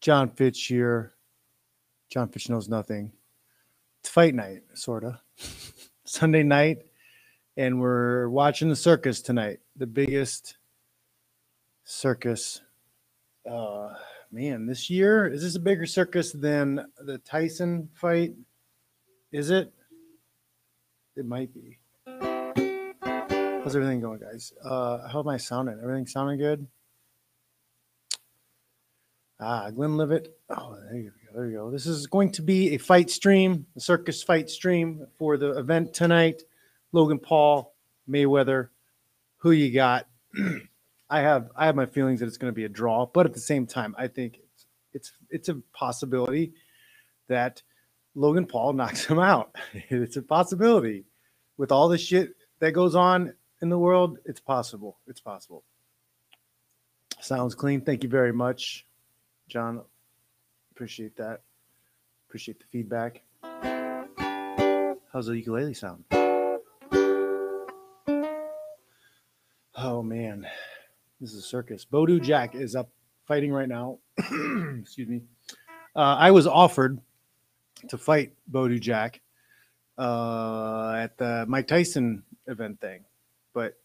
John Fitch here. John Fitch knows nothing. It's fight night, sort of. Sunday night, and we're watching the circus tonight. The biggest circus. Uh, man, this year is this a bigger circus than the Tyson fight? Is it? It might be. How's everything going, guys? Uh, how am I sounding? Everything sounding good? Ah, Glenn Glenlivet. Oh, there you go. There you go. This is going to be a fight stream, a circus fight stream for the event tonight. Logan Paul, Mayweather. Who you got? I have I have my feelings that it's going to be a draw, but at the same time, I think it's it's it's a possibility that Logan Paul knocks him out. it's a possibility. With all the shit that goes on in the world, it's possible. It's possible. Sounds clean. Thank you very much, John. Appreciate that. Appreciate the feedback. How's the ukulele sound? Oh man, this is a circus. Badou Jack is up fighting right now. Excuse me. Uh, I was offered to fight Badou Jack uh, at the Mike Tyson event thing, but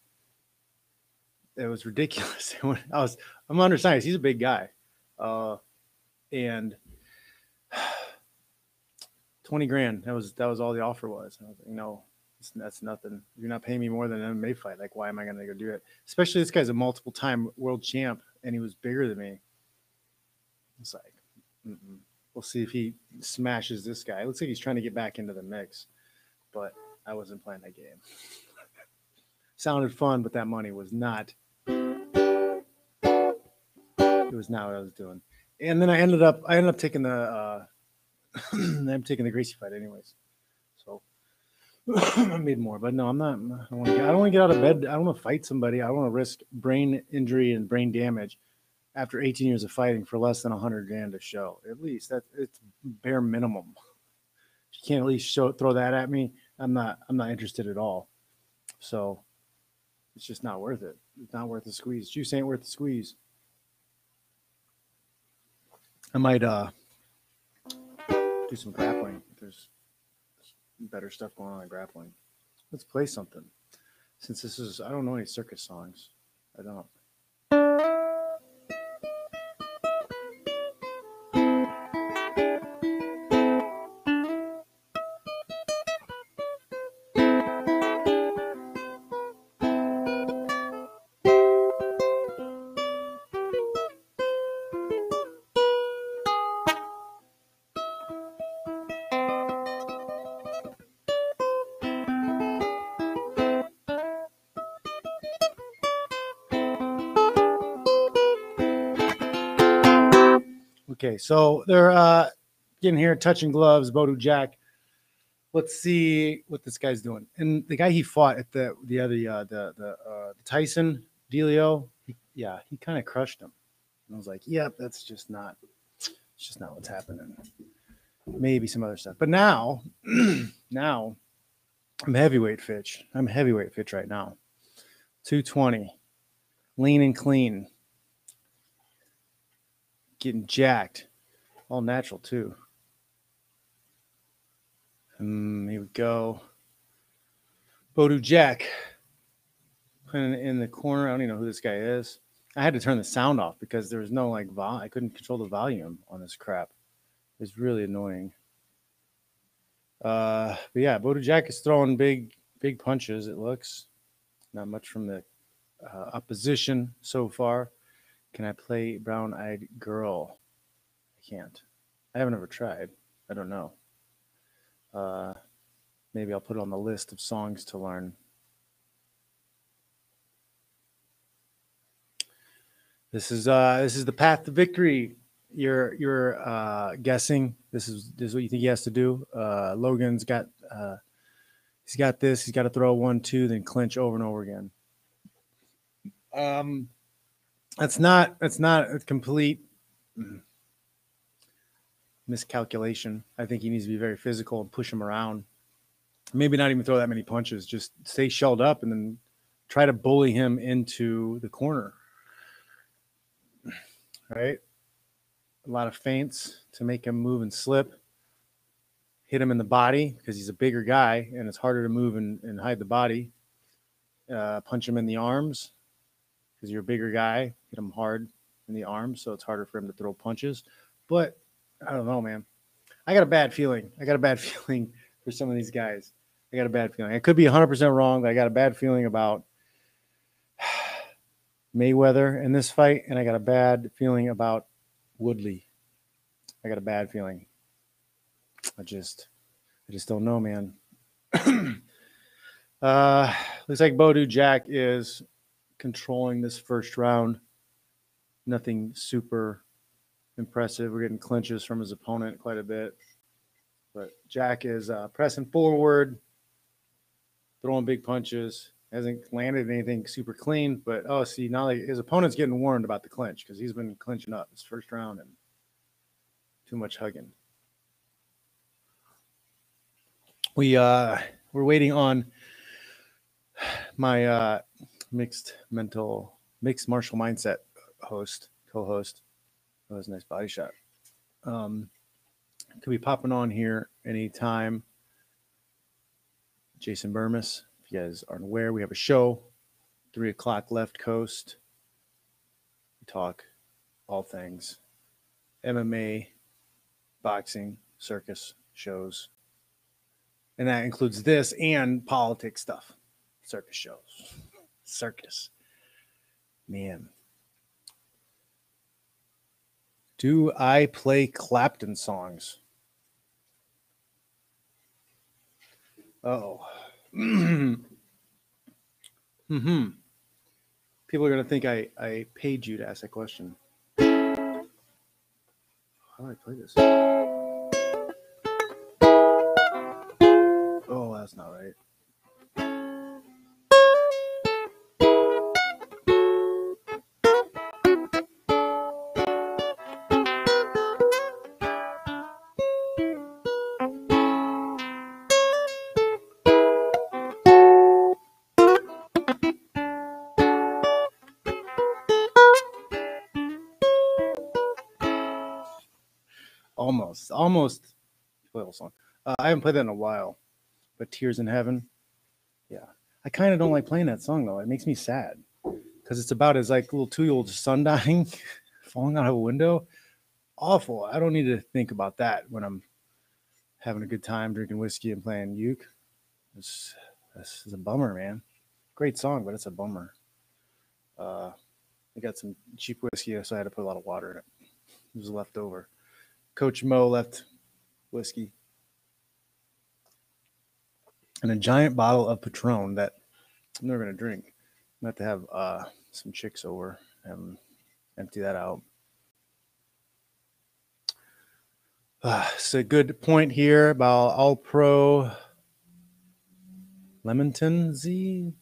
it was ridiculous. I was I'm undersized. He's a big guy, uh, and twenty grand. That was that was all the offer was. I was like, no, that's nothing. You're not paying me more than an MMA fight. Like, why am I going to go do it? Especially this guy's a multiple time world champ, and he was bigger than me. It's like, mm-mm. we'll see if he smashes this guy. It looks like he's trying to get back into the mix, but I wasn't playing that game. Sounded fun, but that money was not. It was not what I was doing. And then I ended up, I ended up taking the, uh, I'm taking the Gracie fight anyways. So I made more, but no, I'm not. I don't want to I don't want to get out of bed. I don't want to fight somebody. I don't want to risk brain injury and brain damage after 18 years of fighting for less than 100 grand a show. At least that it's bare minimum. If you can't at least show throw that at me, I'm not. I'm not interested at all. So it's just not worth it. It's not worth the squeeze. Juice ain't worth the squeeze. I might uh do some grappling. There's better stuff going on in grappling. Let's play something. Since this is, I don't know any circus songs. I don't. So they're uh, getting here, touching gloves, Badou Jack. Let's see what this guy's doing. And the guy he fought at the the other uh, the the, uh, Tyson Delio, he, yeah, he kind of crushed him. And I was like, yep, that's just not, it's just not what's happening. Maybe some other stuff, but now, now, I'm heavyweight Fitch. I'm heavyweight Fitch right now. 220, lean and clean getting jacked. All natural too. Um, here we go. Badou Jack putting in the corner. I don't even know who this guy is. I had to turn the sound off because there was no like vol. I couldn't control the volume on this crap. It's really annoying. Uh, but yeah, Badou Jack is throwing big, big punches. It looks not much from the uh, opposition so far. Can I play Brown Eyed Girl? Can't. I haven't ever tried. I don't know. Uh, maybe I'll put it on the list of songs to learn. This is uh this is the path to victory. You're you're uh guessing this is this is what you think he has to do. Uh Logan's got uh he's got this, he's got to throw one, two, then clinch over and over again. Um that's not that's not a complete miscalculation. I think he needs to be very physical and push him around. Maybe not even throw that many punches. Just stay shelled up and then try to bully him into the corner. Right? a lot of feints to make him move and slip. Hit him in the body because he's a bigger guy and it's harder to move and, and hide the body. Uh, punch him in the arms because you're a bigger guy. Hit him hard in the arms, so it's harder for him to throw punches. But I don't know, man. I got a bad feeling. I got a bad feeling for some of these guys. I got a bad feeling. I could be 100% wrong, but I got a bad feeling about Mayweather in this fight, and I got a bad feeling about Woodley. I got a bad feeling. I just, I just don't know, man. uh, looks like Badou Jack is controlling this first round. Nothing super impressive. We're getting clinches from his opponent quite a bit. But Jack is uh, pressing forward, throwing big punches. Hasn't landed anything super clean, but oh, see now his opponent's getting warned about the clinch because he's been clinching up his first round and too much hugging. We uh we're waiting on my uh mixed mental mixed martial mindset host co-host. That was a nice body shot. Um, could be popping on here anytime. Jason Burmis, if you guys aren't aware, we have a show, three o'clock left coast. We talk all things MMA, boxing, circus shows. And that includes this and politics stuff, circus shows, circus. Man. Do I play Clapton songs? Oh. hmm. People are going to think I, I paid you to ask that question. How do I play this? Oh, that's not right. Almost, almost play the song. Uh, I haven't played that in a while, but Tears in Heaven, yeah. I kind of don't like playing that song though. It makes me sad because it's about his like little two-year-old son dying, falling out of a window. Awful. I don't need to think about that when I'm having a good time drinking whiskey and playing uke. It's, this is a bummer, man. Great song, but it's a bummer. Uh, I got some cheap whiskey, so I had to put a lot of water in it. It was left over. Coach Mo left whiskey and a giant bottle of Patron that I'm never gonna drink. I'm gonna have to have uh, some chicks over and empty that out. Uh, it's a good point here about All Pro Lemonton Z.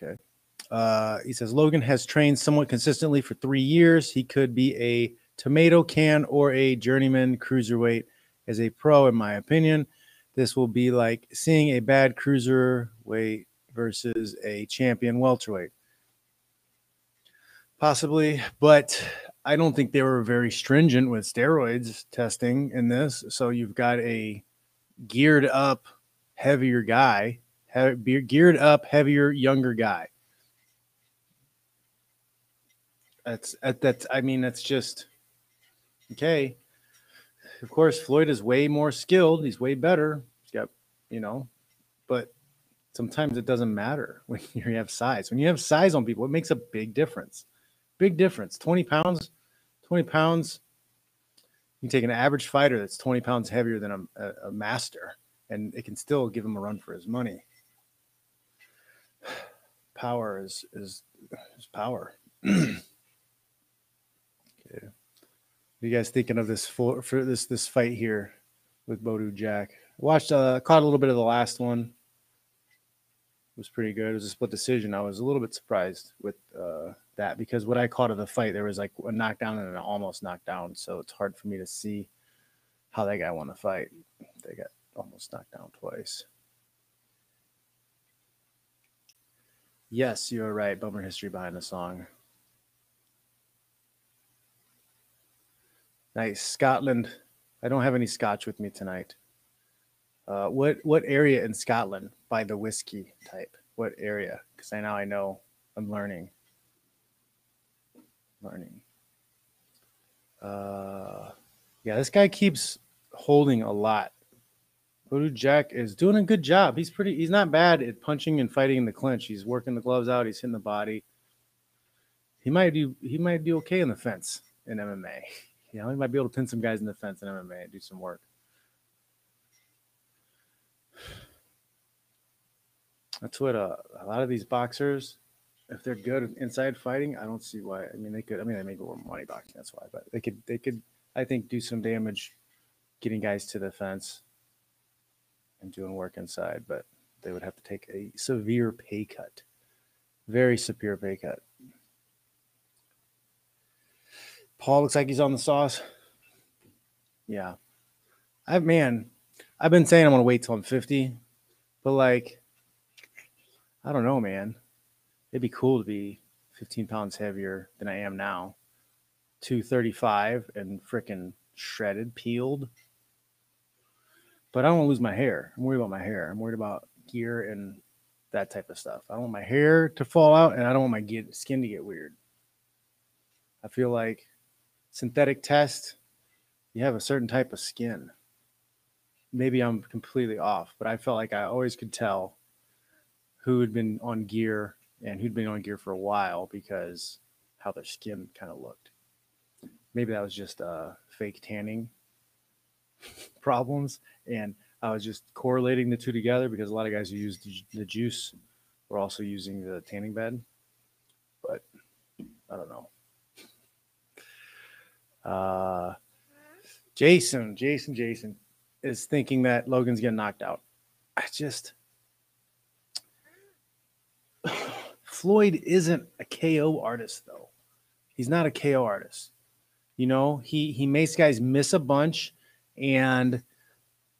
Okay. Uh, he says Logan has trained somewhat consistently for three years. He could be a tomato can or a journeyman cruiserweight as a pro, in my opinion. This will be like seeing a bad cruiserweight versus a champion welterweight. Possibly, but I don't think they were very stringent with steroids testing in this. So you've got a geared up, heavier guy, he- geared up, heavier, younger guy. That's that's. I mean, that's just okay. Of course, Floyd is way more skilled. He's way better. He's got, you know, but sometimes it doesn't matter when you have size. When you have size on people, it makes a big difference. Big difference. 20 pounds, 20 pounds. You take an average fighter that's 20 pounds heavier than a, a, master, and it can still give him a run for his money. Power is is, is power. you guys thinking of this for, for this this fight here with Badou Jack? watched uh caught a little bit of the last one. It was pretty good. It was a split decision. I was a little bit surprised with uh, that because what I caught of the fight, there was like a knockdown and an almost knockdown. So it's hard for me to see how that guy won the fight. They got almost knocked down twice. Yes, you're right. Bummer history behind the song. Nice. Scotland. I don't have any scotch with me tonight. Uh, what what area in Scotland by the whiskey type? What area? Because I now I know I'm learning. Learning. Uh, yeah, this guy keeps holding a lot. Badou Jack is doing a good job. He's pretty. He's not bad at punching and fighting in the clinch. He's working the gloves out. He's hitting the body. He might do. He might do okay in the fence in MMA. You know, he might be able to pin some guys in the fence in MMA and do some work. That's what uh, a lot of these boxers, if they're good inside fighting, I don't see why. I mean, they could. I mean, they make more money boxing. That's why. But they could. They could. I think do some damage, getting guys to the fence, and doing work inside. But they would have to take a severe pay cut, very severe pay cut. Paul looks like he's on the sauce. Yeah, I've man, I've been saying I'm gonna wait till I'm 50, but like I don't know, man. It'd be cool to be 15 pounds heavier than I am now. 235 and freaking shredded, peeled. But I don't want to lose my hair. I'm worried about my hair. I'm worried about gear and that type of stuff. I don't want my hair to fall out and I don't want my get, skin to get weird. I feel like synthetic test, you have a certain type of skin. Maybe I'm completely off, but I felt like I always could tell who had been on gear and who'd been on gear for a while because how their skin kind of looked. Maybe that was just uh, fake tanning problems, and I was just correlating the two together because a lot of guys who use the juice were also using the tanning bed. But I don't know. Uh, Jason, Jason, Jason is thinking that Logan's getting knocked out. I just Floyd isn't a KO artist though. He's not a KO artist. You know, he he makes guys miss a bunch and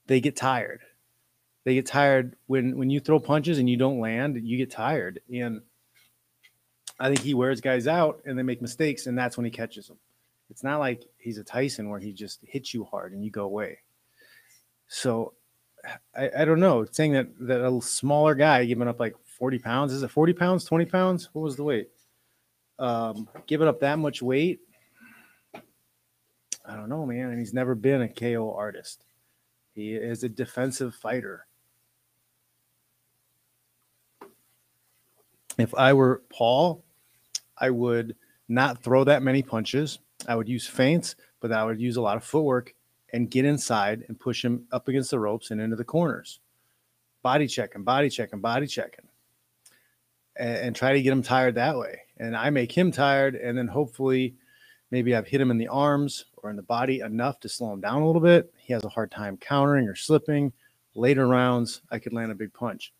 they get tired. They get tired when when you throw punches and you don't land, you get tired. And I think he wears guys out and they make mistakes and that's when he catches them. It's not like he's a Tyson where he just hits you hard and you go away. So I, I don't know. Saying that that a smaller guy giving up like 40 pounds. Is it 40 pounds, 20 pounds? What was the weight? Um, giving up that much weight. I don't know, man. And he's never been a KO artist. He is a defensive fighter. If I were Paul, I would not throw that many punches. I would use feints, but I would use a lot of footwork and get inside and push him up against the ropes and into the corners. Body checking, body checking, body checking and, and try to get him tired that way. And I make him tired, and then hopefully maybe I've hit him in the arms or in the body enough to slow him down a little bit. He has a hard time countering or slipping. Later rounds, I could land a big punch.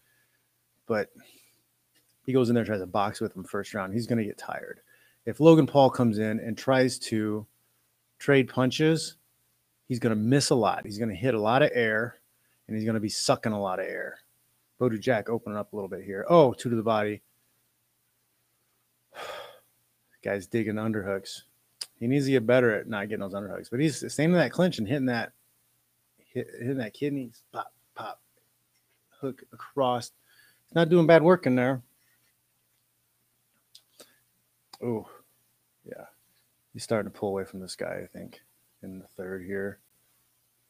But he goes in there, tries to box with him first round. He's going to get tired. If Logan Paul comes in and tries to trade punches, he's going to miss a lot. He's going to hit a lot of air and he's going to be sucking a lot of air. Badou Jack opening up a little bit here. Oh, two to the body. Guy's digging underhooks. He needs to get better at not getting those underhooks. But he's staying in that clinch and hitting that hit, hitting that kidneys. Pop, pop, hook across. He's not doing bad work in there. Oh. He's starting to pull away from this guy, I think, in the third here.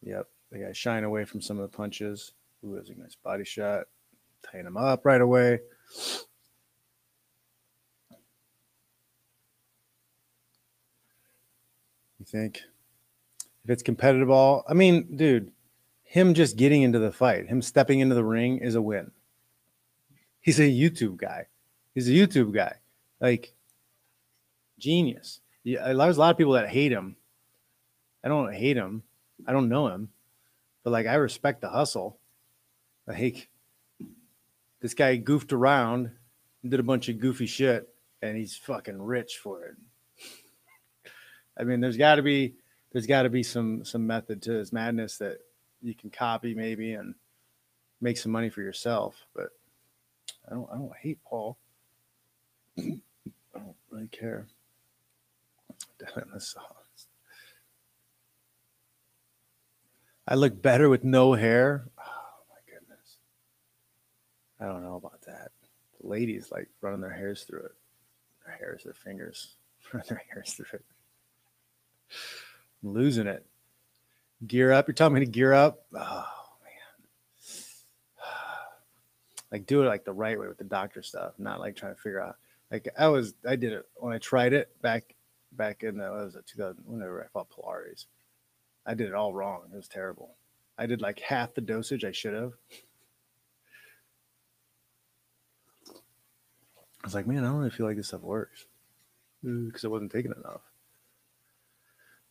Yep. The guy shying away from some of the punches. Ooh, that's a nice body shot tying him up right away. You think if it's competitive all, I mean, dude, him just getting into the fight, him stepping into the ring is a win. He's a YouTube guy. He's a YouTube guy. Like genius. Yeah, there's a lot of people that hate him. I don't hate him. I don't know him, but like I respect the hustle. Like this guy goofed around and did a bunch of goofy shit, and he's fucking rich for it. I mean, there's got to be there's got to be some some method to his madness that you can copy maybe and make some money for yourself. But I don't I don't hate Paul. I don't really care. I look better with no hair. Oh my goodness. I don't know about that. The ladies like running their hairs through it. Their hairs, their fingers, running their hairs through it. I'm losing it. Gear up. You're telling me to gear up? Oh man. Like do it like the right way with the doctor stuff, not like trying to figure out. Like I was, I did it when I tried it back, back in the what was it 2000 whenever I fought Pilares. I did it all wrong. It was terrible. I did like half the dosage I should have. I was like, man, I don't really feel like this stuff works because I wasn't taking enough.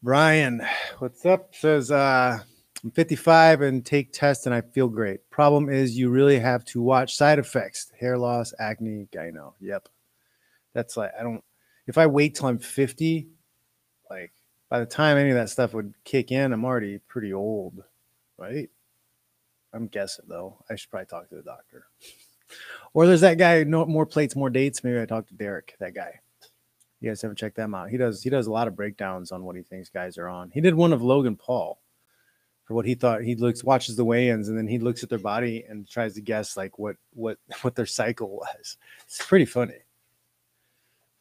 Brian, what's up? Says uh, I'm 55 and take tests and I feel great. Problem is, you really have to watch side effects: hair loss, acne, gyno. Yep, that's like I don't. If I wait till I'm 50, like by the time any of that stuff would kick in, I'm already pretty old, right? I'm guessing though. I should probably talk to the doctor. Or there's that guy, no more plates, more dates. Maybe I talk to Derek, that guy. You guys haven't checked them out. He does he does a lot of breakdowns on what he thinks guys are on. He did one of Logan Paul for what he thought he looks watches the weigh-ins and then he looks at their body and tries to guess like what what what their cycle was. It's pretty funny.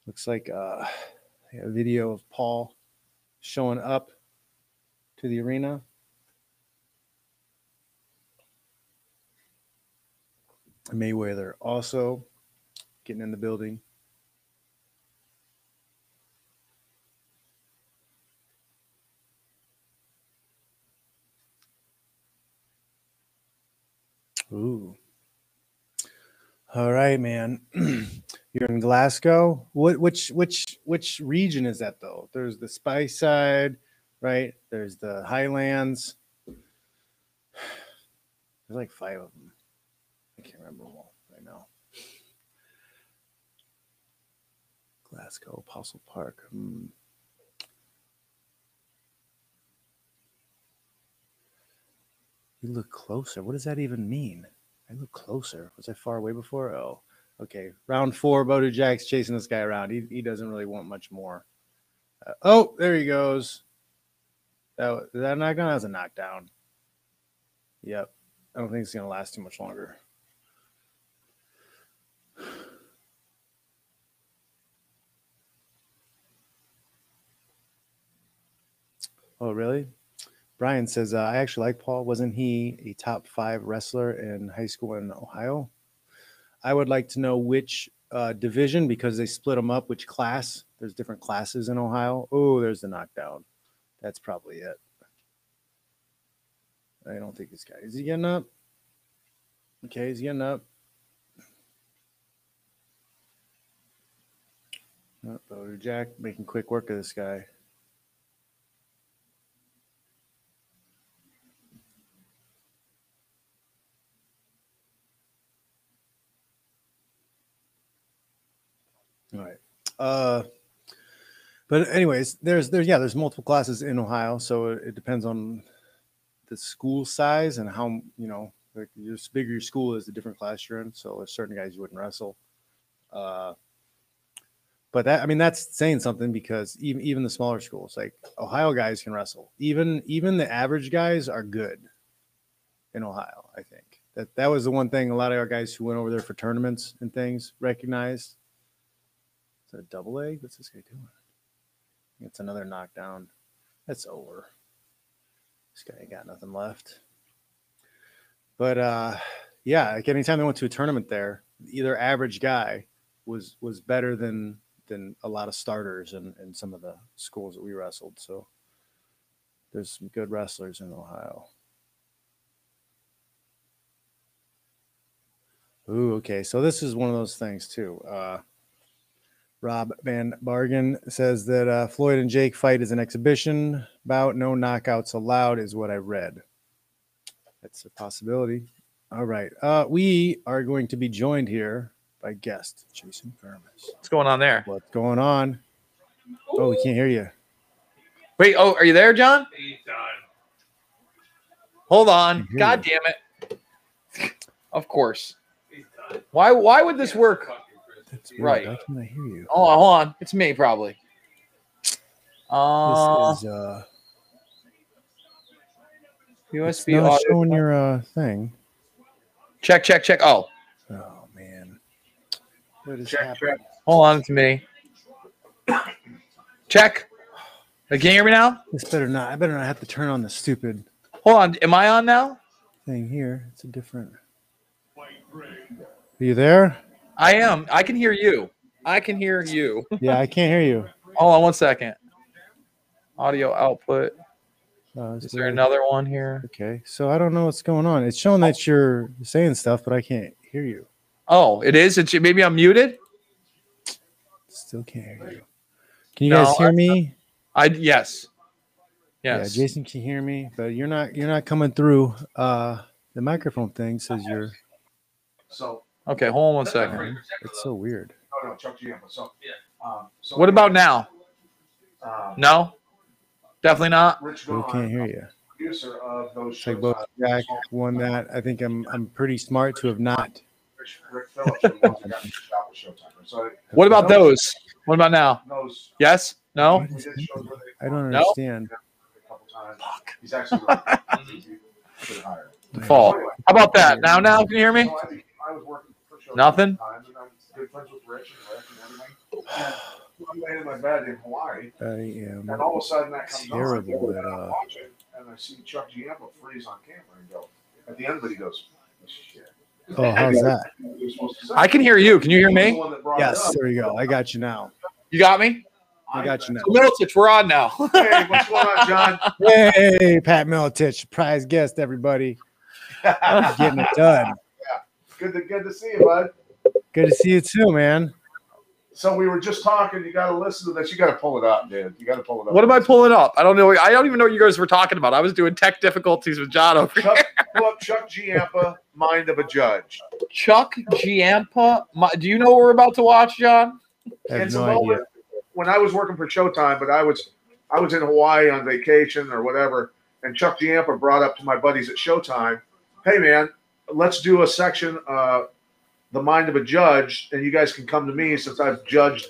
Looks like uh, a video of Paul showing up to the arena. Mayweather also getting in the building. Ooh. All right, man. You're in Glasgow. What which which which region is that though? There's the Spice Speyside, right? There's the Highlands. There's like five of them. I can't remember them all right now. Glasgow, Apostle Park. Hmm. You look closer. What does that even mean? I look closer. Was I far away before? Oh, okay. Round four. Badou Jack's chasing this guy around. He, he doesn't really want much more. Uh, oh, there he goes. That, that knockdown? Was a knockdown. Yep. I don't think it's going to last too much longer. Oh, really? Brian says, uh, I actually like Paul. Wasn't he a top five wrestler in high school in Ohio? I would like to know which uh, division because they split them up, which class. There's different classes in Ohio. Oh, there's the knockdown. That's probably it. I don't think this guy is he getting up. Okay, he's getting up. Oh, Jack making quick work of this guy. All right. Uh, but anyways, there's there's yeah, there's multiple classes in Ohio, so it, it depends on the school size and how you know like bigger your school is, the different class you're in. So there's certain guys you wouldn't wrestle. Uh, but that I mean that's saying something because even even the smaller schools like Ohio guys can wrestle. Even even the average guys are good in Ohio. I think that that was the one thing a lot of our guys who went over there for tournaments and things recognized that a double leg? What's this guy doing? It's another knockdown. That's over. This guy got nothing left. But uh yeah, like anytime they went to a tournament there, either average guy was was better than than a lot of starters in, in some of the schools that we wrestled. So there's some good wrestlers in Ohio. Ooh, okay. So this is one of those things too. Uh Rob Van Bargen says that uh, Floyd and Jake fight is an exhibition bout. No knockouts allowed, is what I read. That's a possibility. All right. Uh, we are going to be joined here by guest Jason Vermis. What's going on there? What's going on? Oh, we can't hear you. Wait, oh, are you there, John? Hold on. God damn it. Of course. Why why would this work? That's weird. Right. Why can't I hear you? Hold on, hold on. It's me probably. Uh, This is uh It's USB not audio. showing your uh, thing. Check, check, check. Oh, Oh man, what is Check, happening? check. hold on to me. Check. Can you hear me now? This better not. I better not have to turn on the stupid Hold on. Am I on now? thing here. It's a different. Are you there? I am. I can hear you. I can hear you. Yeah, I can't hear you. Hold on one second. Audio output. Uh, Is there weird. another one here? Okay, so I don't know what's going on. It's showing that you're saying stuff, but I can't hear you. Oh, it is. It's maybe I'm muted. Still can't hear you. Can you No, guys hear I- me? I yes. Yes. Yeah, Jason can hear me, but you're not. You're not coming through. Uh, the microphone thing says you're. So okay, hold on one second. It's so weird. no, no, Chuck Giampa. So yeah. Um, so What about now? Um, No? Definitely not. Rich We can't hear you. producer of those It's like both Jack won that. I think I'm. I'm pretty smart to have not. Rick, Rick Phillips was the one who got me shot with Showtime. So What about those? What about now? Yes? No? We did shows where they I don't understand. a couple times. He's actually like, pretty higher. Fall. How about that? Now, now, can you hear me? so I, think I was working for Showtime Nothing? at the time, and I'm good friends with Rich and Rick and everything. And I'm laying in my bed in Hawaii, I am. and all of a sudden that comes Terrible on, and I'm uh, and I see Chuck Giampa freeze on camera and go. At the end of it, he goes, "Shit." Oh, how's that? You're supposed to say. I can hear you. Can you hear me? the one that brought it Yes, there we go. I got you now. You got me? I got you now. So Miletich, we're on now. Hey, what's going on, John? Hey, Pat Miletich, surprise guest, everybody. Getting it done. Good to good to see you, bud. Good to see you too, man. So we were just talking. You got to listen to this. You got to pull it up, dude. You got to pull it up. What am I pulling up? I don't know. I don't even know what you guys were talking about. I was doing tech difficulties with John over here. Chuck, pull up Chuck Giampa, Mind of a Judge. Chuck Giampa. My, do you know what we're about to watch, John? I have It's a no idea. when I was working for Showtime, but I was I was in Hawaii on vacation or whatever, and Chuck Giampa brought up to my buddies at Showtime, "Hey man, let's do a section, uh, the mind of a judge, and you guys can come to me since I've judged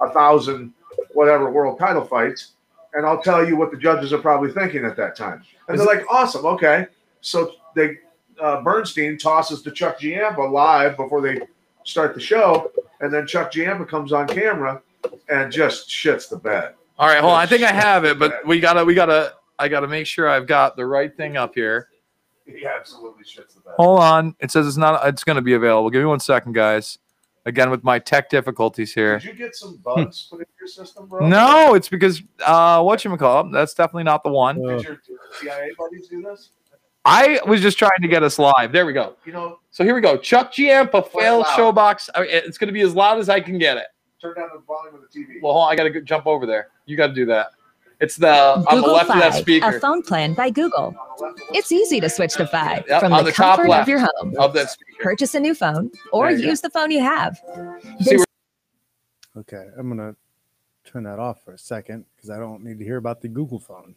a thousand whatever world title fights, and I'll tell you what the judges are probably thinking at that time." And they're like, "Awesome, okay." So they uh, Bernstein tosses to Chuck Giampa live before they start the show, and then Chuck Giampa comes on camera and just shits the bed. All right, hold on. I think I have it, but we gotta, we gotta, I gotta make sure I've got the right thing up here. He absolutely shits the bed. Hold on. It says it's not. It's gonna be available. Give me one second, guys. Again, with my tech difficulties here. Did you get some bugs put in your system, bro? No, it's because uh, what you call that's definitely not the one. Did your CIA buddies do this? I was just trying to get us live. There we go. You know, So here we go. Chuck Giampa failed loud. showbox. It's going to be as loud as I can get it. turn down the volume of the TV. Well, hold on, I got to jump over there. You got to do that. It's the on the Google left of that Fi, speaker a phone plan by Google. On the left of the- It's easy to switch to Fi Yep, from on the, the top comfort left. of your home. of that speaker. Purchase a new phone or There you go. use the phone you have. See, Okay, I'm gonna turn that off for a second because I don't need to hear about the Google phone.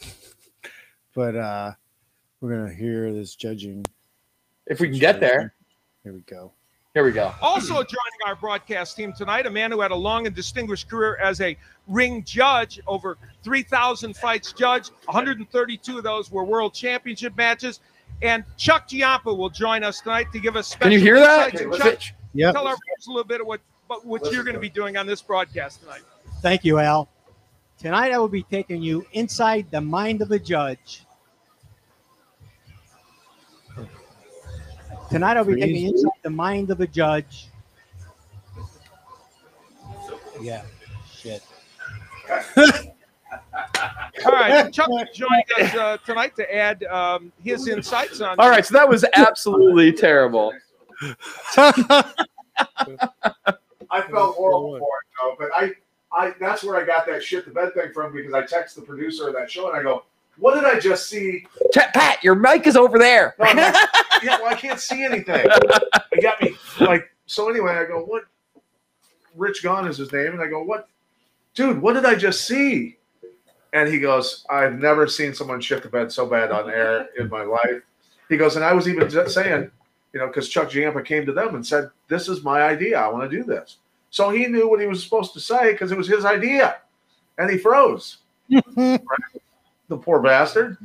but uh we're gonna hear this judging. if we can get there, Here we go. Here we go. Also joining our broadcast team tonight, a man who had a long and distinguished career as a ring judge, over 3,000 fights judged, 132 of those were world championship matches. And Chuck Giampa will join us tonight to give us special Can you hear that? insights. Okay, Chuck, Yep. tell our folks a little bit of what, what, what you're going to be doing on this broadcast tonight. Thank you, Al. Tonight I will be taking you inside the mind of a judge. Tonight I'll be taking you inside the mind of a judge. Yeah, shit. All right, Chuck joined us uh, tonight to add um, his insights on. All right, so that was absolutely terrible. I felt horrible for it though, but I, I that's where I got that shit the bed thing from because I text the producer of that show and I go, "What did I just see?" Chat, Pat, your mic is over there. No, I'm like, yeah, well, I can't see anything. It got me like so. Anyway, I go, "What?" Rich Gaughan is his name, and I go, "What, dude? What did I just see?" And he goes, "I've never seen someone shit the bed so bad on air in my life." He goes, and I was even just saying, you know, because Chuck Giampa came to them and said, "This is my idea. I want to do this." So he knew what he was supposed to say because it was his idea, and he froze. Right? The poor bastard.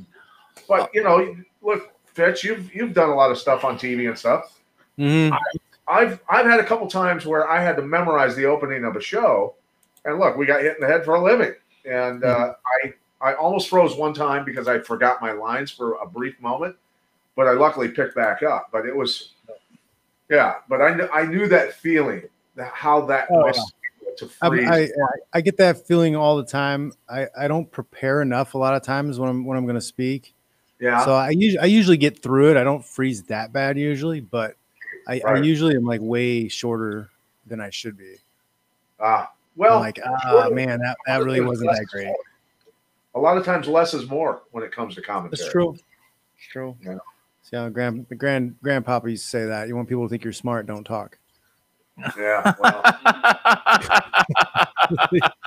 But you know, look, Fitch, you've you've done a lot of stuff on TV and stuff. Mhm. I've I've had a couple times where I had to memorize the opening of a show, and look, we got hit in the head for a living, and uh, I I almost froze one time because I forgot my lines for a brief moment, but I luckily picked back up. But it was, yeah, but I kn- I knew that feeling, how that Oh, must feel to I, freeze. I, I- I get that feeling all the time. I, I don't prepare enough a lot of times when I'm when I'm going to speak. Yeah, So I usually I usually get through it. I don't freeze that bad usually, but I, I usually am like way shorter than I should be. ah, I'm well, like, ah, man, that, that really wasn't that great. A lot of times, less is more when it comes to commentary. That's true. It's true. Yeah. See how grand grand grandpapa used to say that. You want people to think you're smart, don't talk. Yeah, well,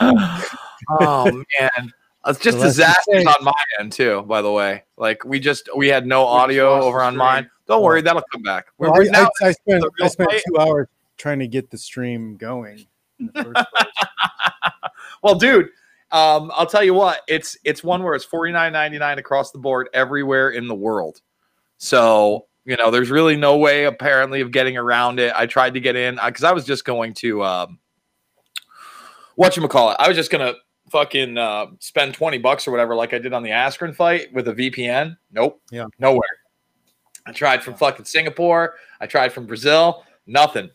oh man, it's just So let's disasters on my end too. By the way, like we just we had no audio over on mine. Don't worry, that'll come back. We're, Well, we're I, now, I, I spent I spent two hours trying to get the stream going. in the first place. well, dude. Um, I'll tell you what, it's it's one where it's forty nine ninety nine across the board everywhere in the world. So you know, there's really no way apparently of getting around it. I tried to get in because I was just going to um, what you call it. I was just gonna fucking uh, spend twenty bucks or whatever, like I did on the Askren fight with a VPN. Nope. Yeah. Nowhere. I tried from fucking Singapore. I tried from Brazil. Nothing.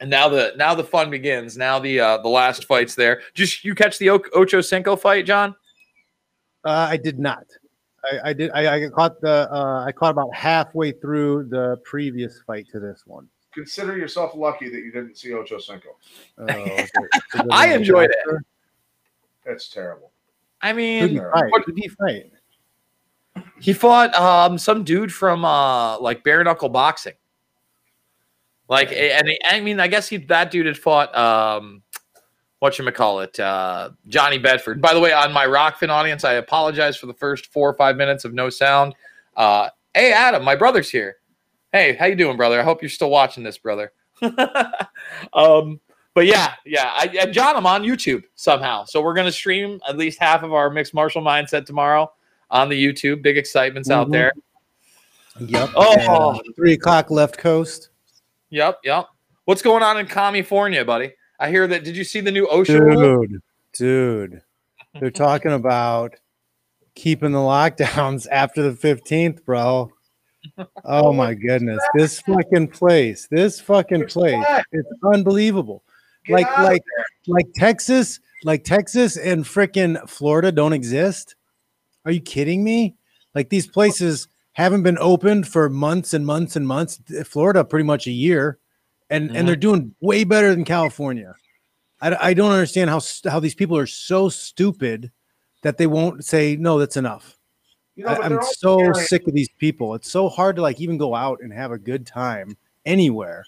And now the now the fun begins. Now the uh, the last fight's there. Just you catch the o- Ocho Cinco fight, John? Uh, I did not. I, I did. I, I caught the. Uh, I caught about halfway through the previous fight to this one. consider yourself lucky that you didn't see Ocho Cinco. Uh, was it- it I a enjoyed it. Boxer? That's terrible. I Who'd mean, he fight? Who'd he fight? he fought um some dude from uh like bare knuckle boxing. Like and he- I mean, I guess he that dude had fought um what you call it uh Johnny Bedford. By the way, on my Rokfin audience, I apologize for the first four or five minutes of no sound. Uh hey Adam, my brother's here. Hey, how you doing, brother? I hope you're still watching this, brother. um but yeah, yeah, I, and John, I'm on YouTube somehow. So we're gonna stream at least half of our mixed martial mindset tomorrow on the YouTube. Big excitements out Mhm. there. Yep. Oh. And three o'clock left coast. Yep, yep. What's going on in California, buddy? I hear that. Did you see the new rule? Dude, dude, they're talking about keeping the lockdowns after the fifteenth, bro. Oh my goodness, this fucking place, this fucking place, it's unbelievable. Get like like like Texas, like Texas and frickin' Florida don't exist. Are you kidding me? Like these places haven't been opened for months and months and months. Eh, Florida pretty much a year, and and they're mm-hmm. doing way better than California. I, I don't understand how how these people are so stupid that they won't say no. That's enough. You know, I, I'm so carrying- sick of these people. It's so hard to like even go out and have a good time anywhere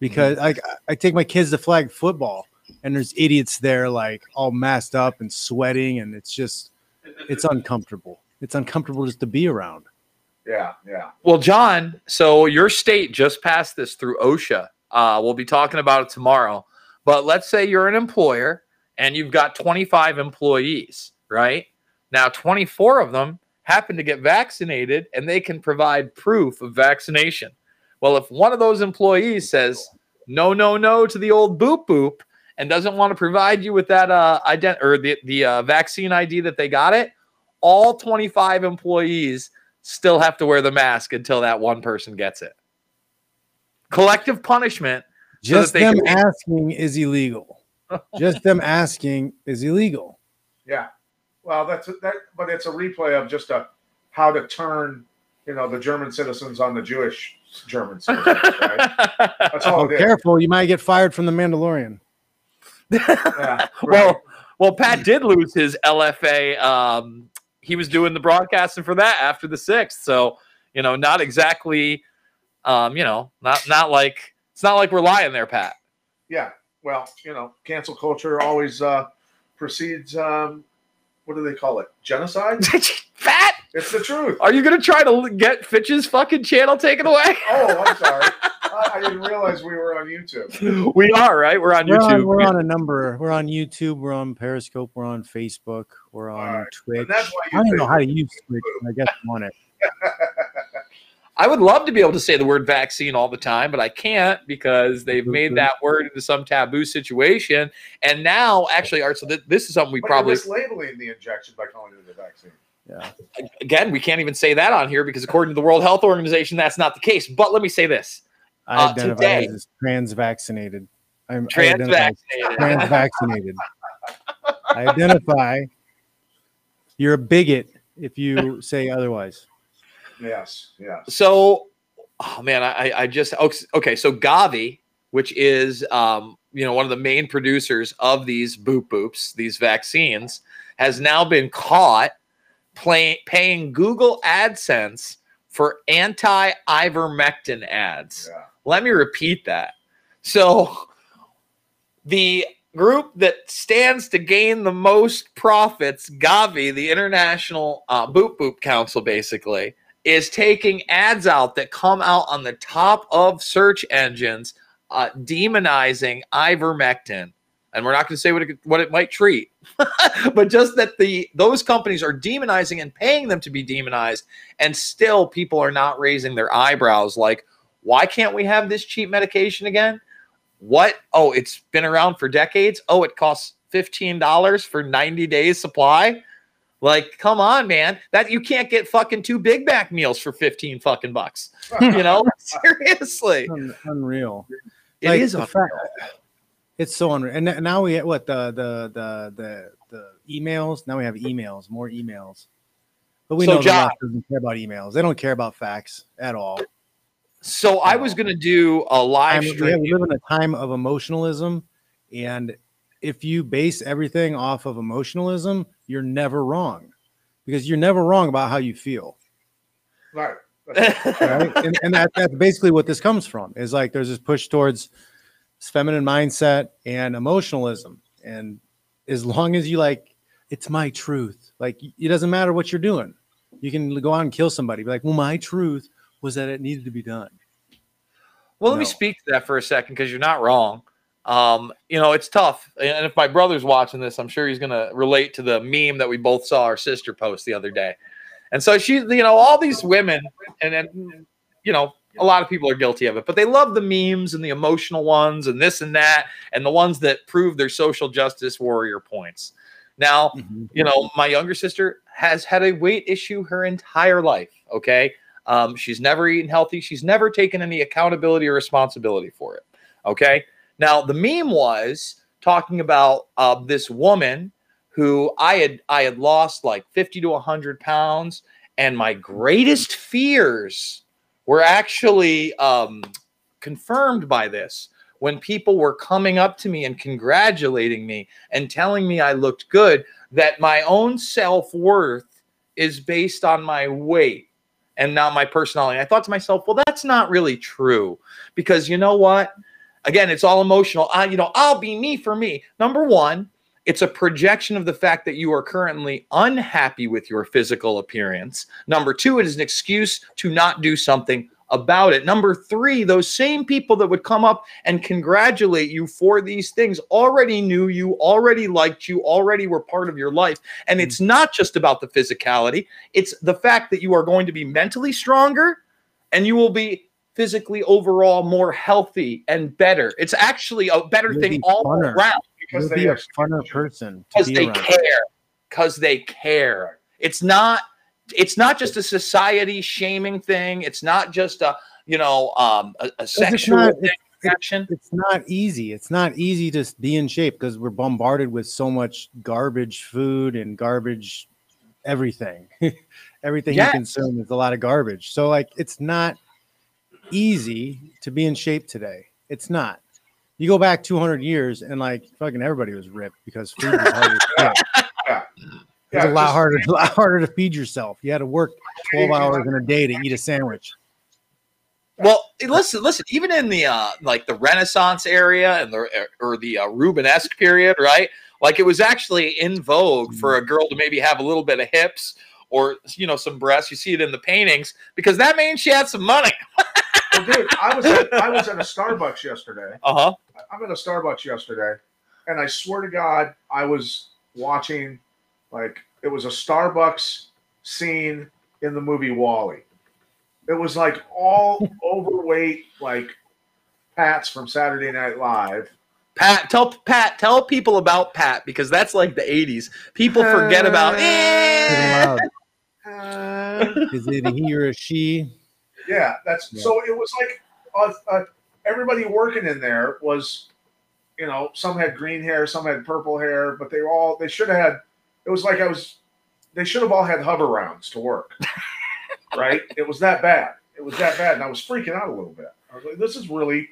because Mm-hmm. like I, I take my kids to flag football and there's idiots there like all masked up and sweating and it's just it's uncomfortable. It's uncomfortable just to be around. Yeah, yeah. Well, John, so your state just passed this through OSHA. Uh, we'll be talking about it tomorrow. But let's say you're an employer and you've got 25 employees, right? Now, 24 of them happen to get vaccinated and they can provide proof of vaccination. Well, if one of those employees says no, no, no to the old boop boop and doesn't want to provide you with that uh, ident- or the, the uh, vaccine ID that they got it, all 25 employees still have to wear the mask until that one person gets it. Collective punishment. Just they them can- asking is illegal. just them asking is illegal. Yeah. Well, that's that, but it's a replay of just a how to turn, you know, the German citizens on the Jewish German citizens. Right? That's all Oh, careful, you might get fired from the Mandalorian. Yeah, right. well, well, Pat did lose his LFA. Um, he was doing the broadcasting for that after the sixth, so you know, not exactly, um, you know, not not like it's not like we're lying there, Pat. yeah. Well, you know, cancel culture always uh, precedes. Um, what do they call it? Genocide. Pat, It's the truth. are you gonna try to get Fitch's fucking channel taken away? Oh, I'm sorry. I, I didn't realize we were on YouTube. we are right. We're on We're YouTube. on, we're on a number. We're on YouTube. We're on Periscope. We're on Facebook. We're on Alright. Twitch. That's why I don't know how to use Twitch. I guess I'm on it. I would love to be able to say the word vaccine all the time, but I can't because they've made Mhm. that word into some taboo situation. And now, actually, Art, so th- this is something we But probably, you're mislabeling the injection by calling it a vaccine. Yeah. again, we can't even say that on here because according to the World Health Organization, that's not the case. But let me say this I Uh, identify today- as trans vaccinated. I'm I trans vaccinated. Trans vaccinated. I identify. You're a bigot if you say otherwise. Yes, yes. So, oh man, I, I just okay. So Gavi, which is um, you know one of the main producers of these boop boops, these vaccines, has now been caught play, paying Google AdSense for anti-ivermectin ads. Yeah. Let me repeat that. So, the group that stands to gain the most profits, Gavi, the International uh, Boop Boop Council, basically, is taking ads out that come out on the top of search engines, uh, demonizing ivermectin. And we're not going to say what it, what it might treat, but just that the those companies are demonizing and paying them to be demonized, and still people are not raising their eyebrows. Like, why can't we have this cheap medication again? What? Oh, it's been around for decades. Oh, it costs fifteen dollars for ninety days supply. Like, come on, man. That you can't get fucking two Big Mac meals for 15 fucking bucks. You know, seriously. Unreal. It Like, is the fact- It's so unreal. And now we what the the the the the emails. Now we have emails, more emails. But we So, know the John- doesn't care about emails. They don't care about facts at all. So I was gonna do a live mean, we, stream. we live in a time of emotionalism, and if you base everything off of emotionalism, you're never wrong, because you're never wrong about how you feel. Right. right? and and that, that's basically what this comes from is like there's this push towards feminine mindset and emotionalism and as long as you like it's my truth like it doesn't matter what you're doing you can go out and kill somebody be like well my truth was that it needed to be done Well, let me speak to that for a second because you're not wrong. Um, you know, it's tough. And if my brother's watching this, I'm sure he's going to relate to the meme that we both saw our sister post the other day. And so she, you know, all these women, and then, you know, a lot of people are guilty of it, but they love the memes and the emotional ones and this and that, and the ones that prove their social justice warrior points. Now, you know, my younger sister has had a weight issue her entire life. Okay. Um, she's never eaten healthy. She's never taken any accountability or responsibility for it. Okay. Now, the meme was talking about uh, this woman who I had I had lost like 50 to 100 pounds, and my greatest fears were actually um, confirmed by this when people were coming up to me and congratulating me and telling me I looked good, that my own self worth is based on my weight and not my personality. I thought to myself, well, that's not really true because you know what? Again, it's all emotional. I, you know, I'll be me for me. Number one, it's a projection of the fact that you are currently unhappy with your physical appearance. Number two, it is an excuse to not do something about it. Number three, those same people that would come up and congratulate you for these things already knew you, already liked you, already were part of your life. And hmm. it's not just about the physicality, it's the fact that you are going to be mentally stronger and you will be physically overall more healthy and better. It's actually a better thing be all around Because You'll they be a actually- funner person because be they around. care because they care it's not it's not just a society shaming thing it's not just a you know um a, a sexual not- thing, action it's not easy. It's not easy to be in shape because we're bombarded with so much garbage food and garbage everything. everything Yes. you consume is a lot of garbage. So like it's not easy to be in shape today. It's not. You go back 200 years and like fucking everybody was ripped because food was harder to get. Yeah. It's Yeah, a lot just- harder, a lot harder to feed yourself. You had to work 12 hours in a day to eat a sandwich. well listen listen even in the uh like the renaissance area and the or the uh, rubenesque period right like it was actually in vogue for a girl to maybe have a little bit of hips or you know some breasts you see it in the paintings because that means she had some money Well, dude, I was at, I was at a Starbucks yesterday. Uh huh. I'm at a Starbucks yesterday, and I swear to God, I was watching like it was a Starbucks scene in the movie WALL-E. It was like all overweight, like Pats from Saturday Night Live. Pat, tell Pat, tell people about Pat because that's like the '80s. People forget about. Eh. Is it he or she? Yeah, that's Yeah. so. It was like uh, uh, everybody working in there was, you know, some had green hair, some had purple hair, but they were all they should have had. It was like I was. They should have all had Hoverounds to work. right? It was that bad. It was that bad, and I was freaking out a little bit. I was like, "This is really."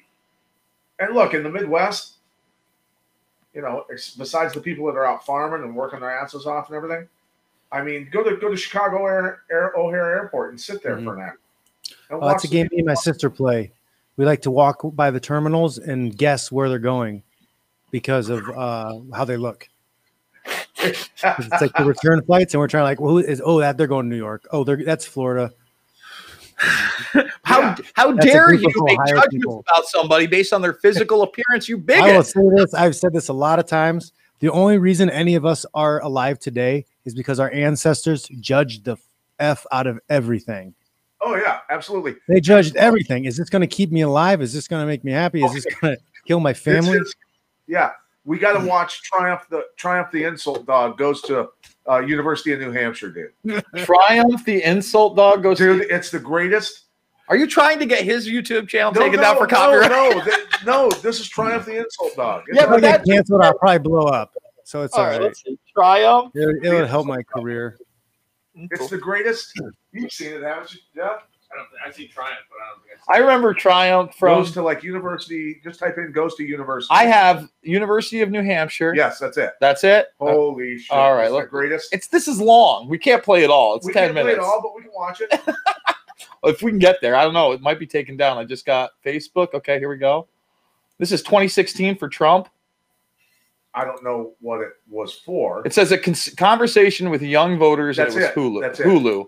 And look, in the Midwest, you know, ex- besides the people that are out farming and working their asses off and everything, I mean, go to go to Chicago Air, Air, O'Hare Airport and sit there mm-hmm. for an hour. Oh, that's a game me and my sister play. We like to walk by the terminals and guess where they're going because of uh, how they look. It's like the return flights, and we're trying to like, well, who is? Oh, that they're going to New York. Oh, they're that's Florida. How Yeah. how That's dare you make judgments people. about somebody based on their physical appearance? You bigot. I will say this. I've said this a lot of times. The only reason any of us are alive today is because our ancestors judged the f out of everything. Oh yeah, absolutely. They judged everything. Is this going to keep me alive? Is this going to make me happy? Is this going to kill my family? it's- yeah, we got to watch Triumph. The Triumph the Insult Dog goes to uh, University of New Hampshire, dude. Triumph the insult dog goes. Dude, it's the greatest. Are you trying to get his YouTube channel No, taken no, down for copyright? No, th- no, this is Triumph the Insult Dog. It's Yeah, If but I get that- canceled, I'll probably blow up. So it's All all right, right. let's see. Triumph. It, it'll help my career. It's the greatest. You've seen it, haven't you? Yeah. I don't think I've seen Triumph, but I don't think I've seen I remember Triumph from. goes to like university. Just type in goes to university. I have University of New Hampshire. Yes, that's it. That's it. Uh, Holy shit! all right, it's the look. greatest. It's this is long. We can't play it all. It's we ten can't play minutes. it all, but we can watch it. If we can get there, I don't know. It might be taken down. I just got Facebook. Okay, here we go. This is 2016 for Trump. I don't know what it was for. It says a cons- conversation with young voters. That's and it was it. Hulu. That's it. Hulu.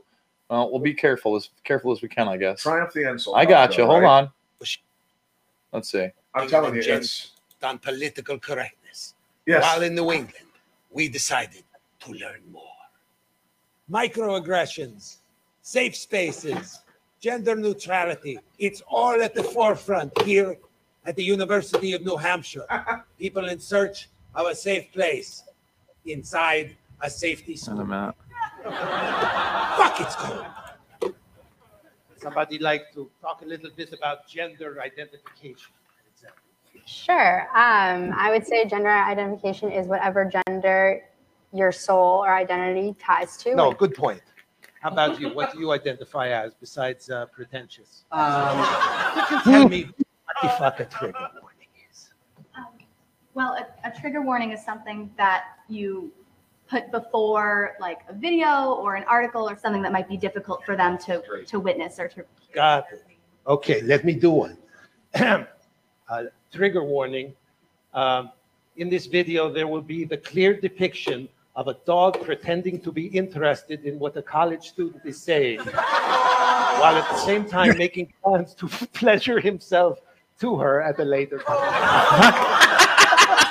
Well, we'll be careful as careful as we can, I guess. Triumph the Insult. I Dog, got you. Hold right? on. Let's see. I'm telling you, it's on political correctness. yes. While in New England, we decided to learn more. Microaggressions, safe spaces, gender neutrality. It's all at the forefront here at the University of New Hampshire. People in search of a safe place inside a safety school. Fuck, it's cold. Somebody like to talk a little bit about gender identification. Sure. Um, I would say gender identification is whatever gender your soul or identity ties to. No, good point. How about you? What do you identify as besides uh, pretentious? Um, You can tell me what the fuck a trigger warning is. Well, a, a trigger warning is something that you put before like a video or an article or something that might be difficult for them to, to witness or to. Got it. Okay, let me do one. uh, trigger warning. Um, in this video, there will be the clear depiction of a dog pretending to be interested in what a college student is saying, while at the same time making plans to pleasure himself to her at a later time.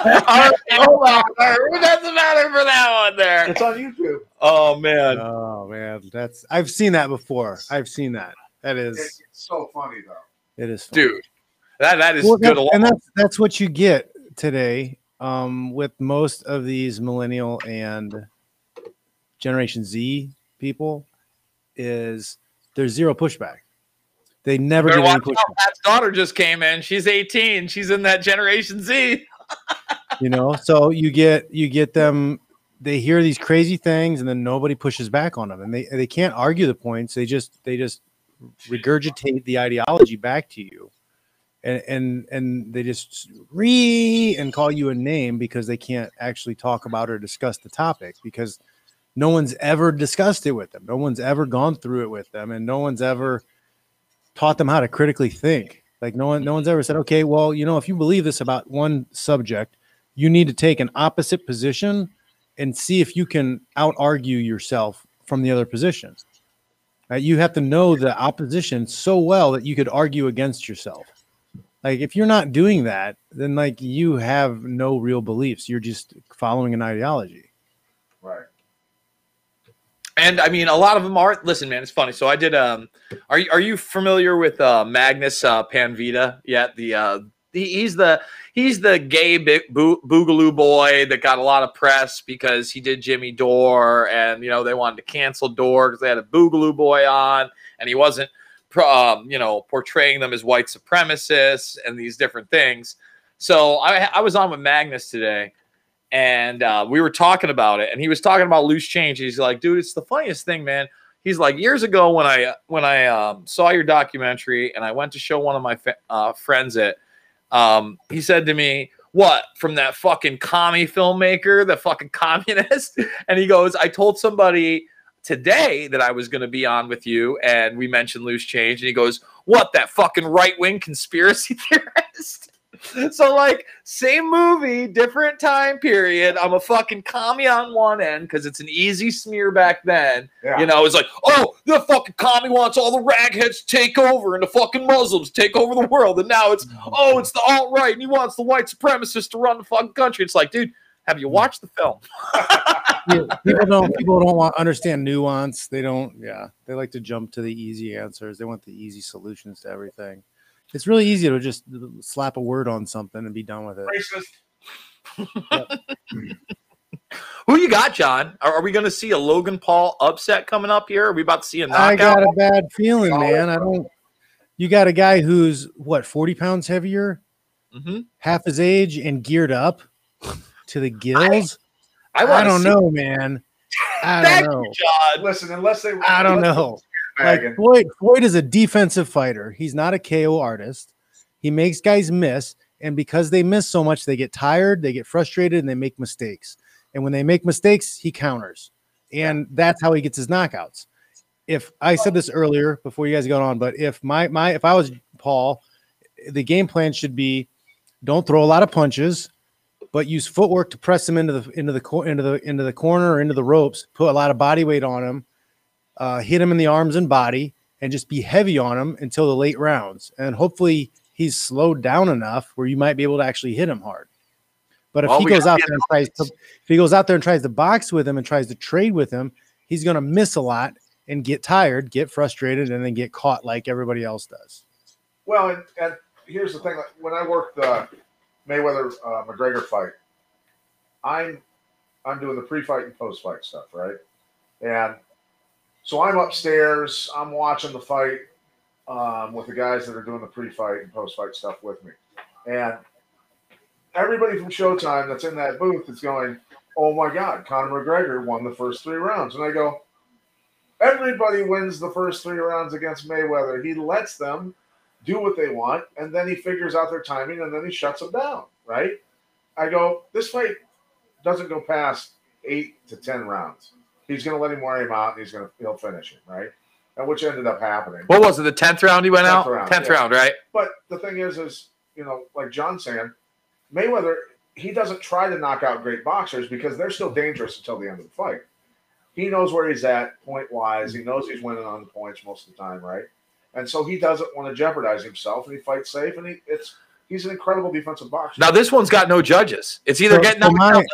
All right, hold on. Who doesn't matter for that one there? It's on YouTube. Oh man. Oh man, that's I've seen that before. I've seen that. That is It's so funny though. it is fun. Dude. That that is Well, good that- and that's that's what you get today um, with most of these millennial and Generation Z people. Is there's zero pushback. They never Better give any watch out. pushback. Pat's daughter just came in. She's 18. She's in that Generation Z. You know, so you get you get them. They hear these crazy things, and then nobody pushes back on them, and they they can't argue the points. They just they just regurgitate the ideology back to you, and and and they just re and call you a name because they can't actually talk about or discuss the topic because no one's ever discussed it with them. No one's ever gone through it with them, and no one's ever taught them how to critically think. Like no one, no one's ever said, okay, well, you know, if you believe this about one subject, you need to take an opposite position and see if you can out argue yourself from the other position. Uh, you have to know the opposition so well that you could argue against yourself. Like if you're not doing that, then like you have no real beliefs. You're just following an ideology. Right. And I mean, a lot of them are. Listen, man, it's funny. So I did. Um, are you are you familiar with uh, Magnus uh, Panvidya yet? The uh, he, he's the he's the gay bi- boo- boogaloo boy that got a lot of press because he did Jimmy Dore, and you know they wanted to cancel Dore because they had a boogaloo boy on, and he wasn't, um, you know, portraying them as white supremacists and these different things. So I, I was on with Magnus today, and uh, we were talking about it, and he was talking about loose change. He's like, dude, it's the funniest thing, man. He's like, years ago when I when I um, saw your documentary, and I went to show one of my uh, friends it. Um, he said to me, "What from that fucking commie filmmaker, the fucking communist?" And he goes, "I told somebody." Today, that I was going to be on with you, and we mentioned loose change, and he goes, "What that fucking right wing conspiracy theorist?" so like same movie, different time period. I'm a fucking commie on one end because it's an easy smear back then. Yeah. You know, it's like, oh, the fucking commie wants all the ragheads to take over and the fucking Muslims take over the world. And now it's, oh, it's the alt right and he wants the white supremacists to run the fucking country. It's like, dude, have you watched the film? Yeah, people don't people don't want understand nuance. They don't. Yeah, they like to jump to the easy answers. They want the easy solutions to everything. It's really easy to just slap a word on something and be done with it. Racist. Who you got, John? Are, are we going to see a Logan Paul upset coming up here? Are we about to see a I knockout? I got a bad feeling, man. I don't. You got a guy who's what forty pounds heavier, Mhm. half his age, and geared up to the gills. I, wanna don't see- know, man. I don't know. you, John. Listen, unless they, I don't unless know. Like. Floyd, Floyd is a defensive fighter. He's not a KO artist. He makes guys miss, and because they miss so much, they get tired, they get frustrated, and they make mistakes. And when they make mistakes, he counters, and that's how he gets his knockouts. If I said this earlier before you guys got on, but if my my if I was Paul, the game plan should be don't throw a lot of punches, but use footwork to press him into the into the into the into the corner or into the ropes. Put a lot of body weight on him, uh, hit him in the arms and body, and just be heavy on him until the late rounds. And hopefully he's slowed down enough where you might be able to actually hit him hard. But if Well, he goes out there and tries to, if he goes out there and tries to box with him and tries to trade with him, he's going to miss a lot and get tired, get frustrated, and then get caught like everybody else does. Well, and, and here's the thing: like, when I worked the Mayweather uh, McGregor fight, I'm I'm doing the pre-fight and post-fight stuff, right? And so I'm upstairs, I'm watching the fight um, with the guys that are doing the pre-fight and post-fight stuff with me, and everybody from Showtime that's in that booth is going, "Oh my God, Conor McGregor won the first three rounds," and I go. Everybody wins the first three rounds against Mayweather. He lets them do what they want, and then he figures out their timing, and then he shuts them down. Right? I go, this fight doesn't go past eight to ten rounds. He's going to let him wear him out, and he's going to he'll finish him. Right? And which ended up happening. What was it? The tenth round he went 10th out. round, Tenth yeah. round, right? But the thing is, is you know, like John saying, Mayweather, he doesn't try to knock out great boxers because they're still dangerous until the end of the fight. He knows where he's at point wise. He knows he's winning on the points most of the time, right? And so he doesn't want to jeopardize himself, and he fights safe, and he it's he's an incredible defensive boxer. Now this one's got no judges. It's either So- getting so knocked out.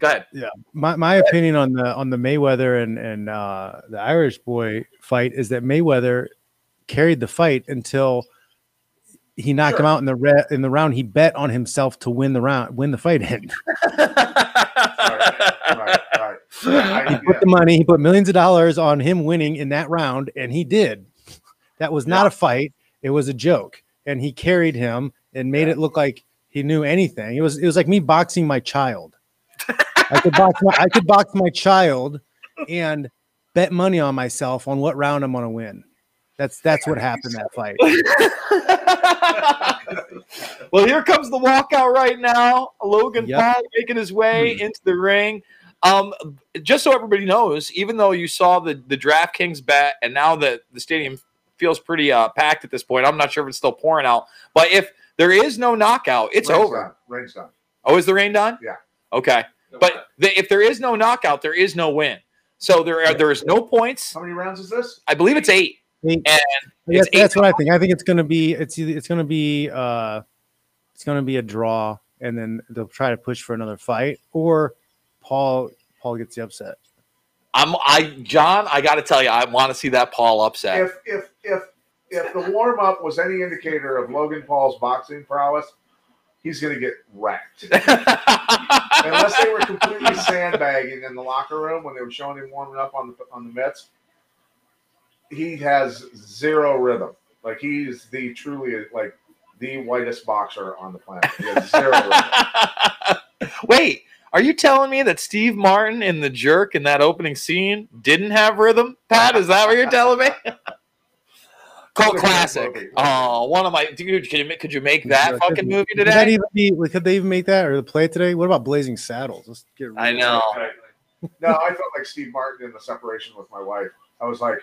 Go ahead. Yeah, my, my opinion on the on the Mayweather and and uh, the Irish boy fight is that Mayweather carried the fight until he knocked him out in the re- in the round he bet on himself to win the round, win the fight in. right, right. Yeah, he put the money, he put millions of dollars on him winning in that round, and he did. That was not a fight; it was a joke, and he carried him and made it look like he knew anything. It was it was like me boxing my child. I could box my I could box my child and bet money on myself on what round I'm going to win. That's that's what happened that fight. well, here comes the walkout right now. Logan Yep. Paul making his way into the ring. Um, just so everybody knows, even though you saw the the DraftKings bet, and now that the stadium feels pretty uh, packed at this point, I'm not sure if it's still pouring out. But if there is no knockout, it's Rain's over. Done. Rain's done. Oh, is the rain done? Yeah. Okay. But the, if there is no knockout, there is no win. So there are there is no points. How many rounds is this? I believe it's eight. Eight. And That's, it's eight that's what I think. I think it's gonna be it's it's gonna be uh it's gonna be a draw and then they'll try to push for another fight or Paul Paul gets the upset. I'm I John. I got to tell you, I want to see that Paul upset. If if if if the warm up was any indicator of Logan Paul's boxing prowess, he's going to get wrecked. Unless they were completely sandbagging in the locker room when they were showing him warming up on the on the mitts, he has zero rhythm. Like he's the truly like the whitest boxer on the planet. He has zero rhythm. Wait, are you telling me that Steve Martin in the jerk in that opening scene didn't have rhythm? Pat, is that what you're telling me? Cult What a great classic. movie. Oh, one of my dude. Could you make, could you make that Yeah, fucking could- movie Could that today? even be could they even make that or the play it today? What about Blazing Saddles? Let's get I know. No, I felt like Steve Martin in the separation with my wife. I was like,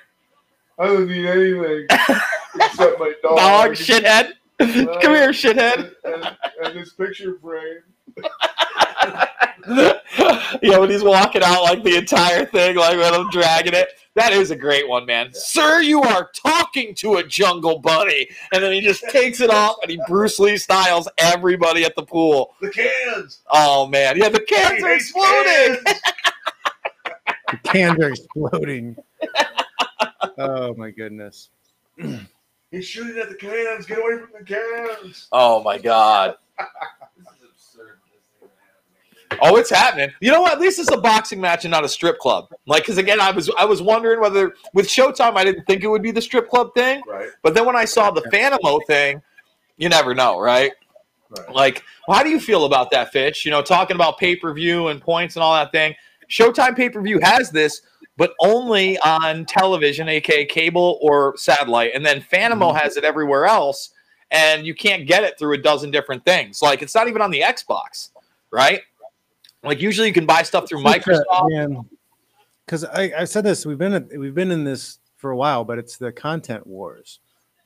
I don't need anything except my dog. Dog, shithead. Come here, shithead. And, and, and this picture frame. yeah, when he's walking out like the entire thing, like when I'm dragging it. That is a great one, man. Sir, you are talking to a jungle bunny. And then he just takes it off and he Bruce Lee styles everybody at the pool. The cans. Oh man. Yeah, the cans are exploding. cans. The cans are exploding. oh my goodness. He's shooting at the cans. Get away from the cans. Oh my god. Oh, it's happening. You know what? At least it's a boxing match and not a strip club. Like, because again, I was I was wondering whether with Showtime, I didn't think it would be the strip club thing. Right. But then when I saw the Fanmio thing, you never know, right? Right. Like, well, how do you feel about that, Fitch? You know, talking about pay per view and points and all that thing. Showtime pay per view has this, but only on television, aka cable or satellite. And then Fanmio mm-hmm. has it everywhere else, and you can't get it through a dozen different things. Like, it's not even on the Xbox, right? Like, usually you can buy stuff through Microsoft. Because I, I said this, we've been at- we've been in this for a while, but it's the content wars.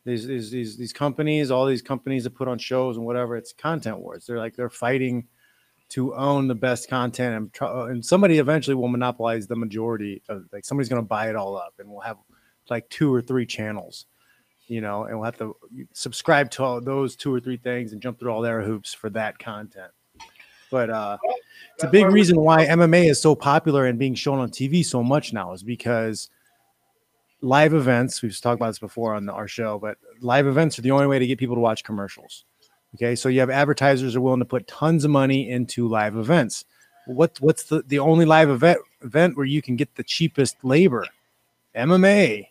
These these these these companies, all these companies that put on shows and whatever, it's content wars. They're like they're fighting to own the best content, and try, uh, and somebody eventually will monopolize the majority of like somebody's going to buy it all up, and we'll have like two or three channels, you know, and we'll have to subscribe to all those two or three things and jump through all their hoops for that content. But uh, it's a big reason why MMA is so popular and being shown on TV so much now is because live events, we've talked about this before on our show, but live events are the only way to get people to watch commercials. Okay. So you have advertisers are willing to put tons of money into live events. What what's the, the only live event event where you can get the cheapest labor? MMA.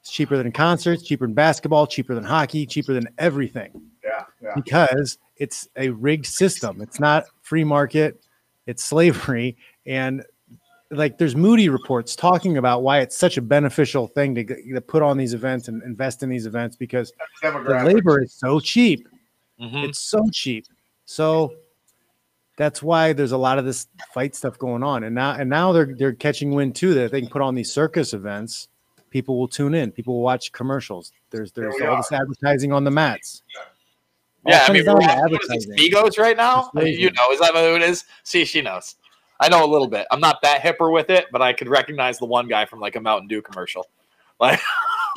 It's cheaper than concerts, cheaper than basketball, cheaper than hockey, cheaper than everything Yeah, yeah. because it's a rigged system. It's not free market, it's slavery. And like there's Moody reports talking about why it's such a beneficial thing to, to put on these events and invest in these events because the labor is so cheap. Mhm. It's so cheap. So that's why there's a lot of this fight stuff going on. And now and now they're they're catching wind too that they can put on these circus events. People will tune in. People will watch commercials. There's there's we all are. this advertising on the mats. Yeah, I mean, we're to watching what is this, advertising. Migos right now. You know, is that who it is? See, she knows. I know a little bit. I'm not that hipper with it, but I could recognize the one guy from like a Mountain Dew commercial. Like,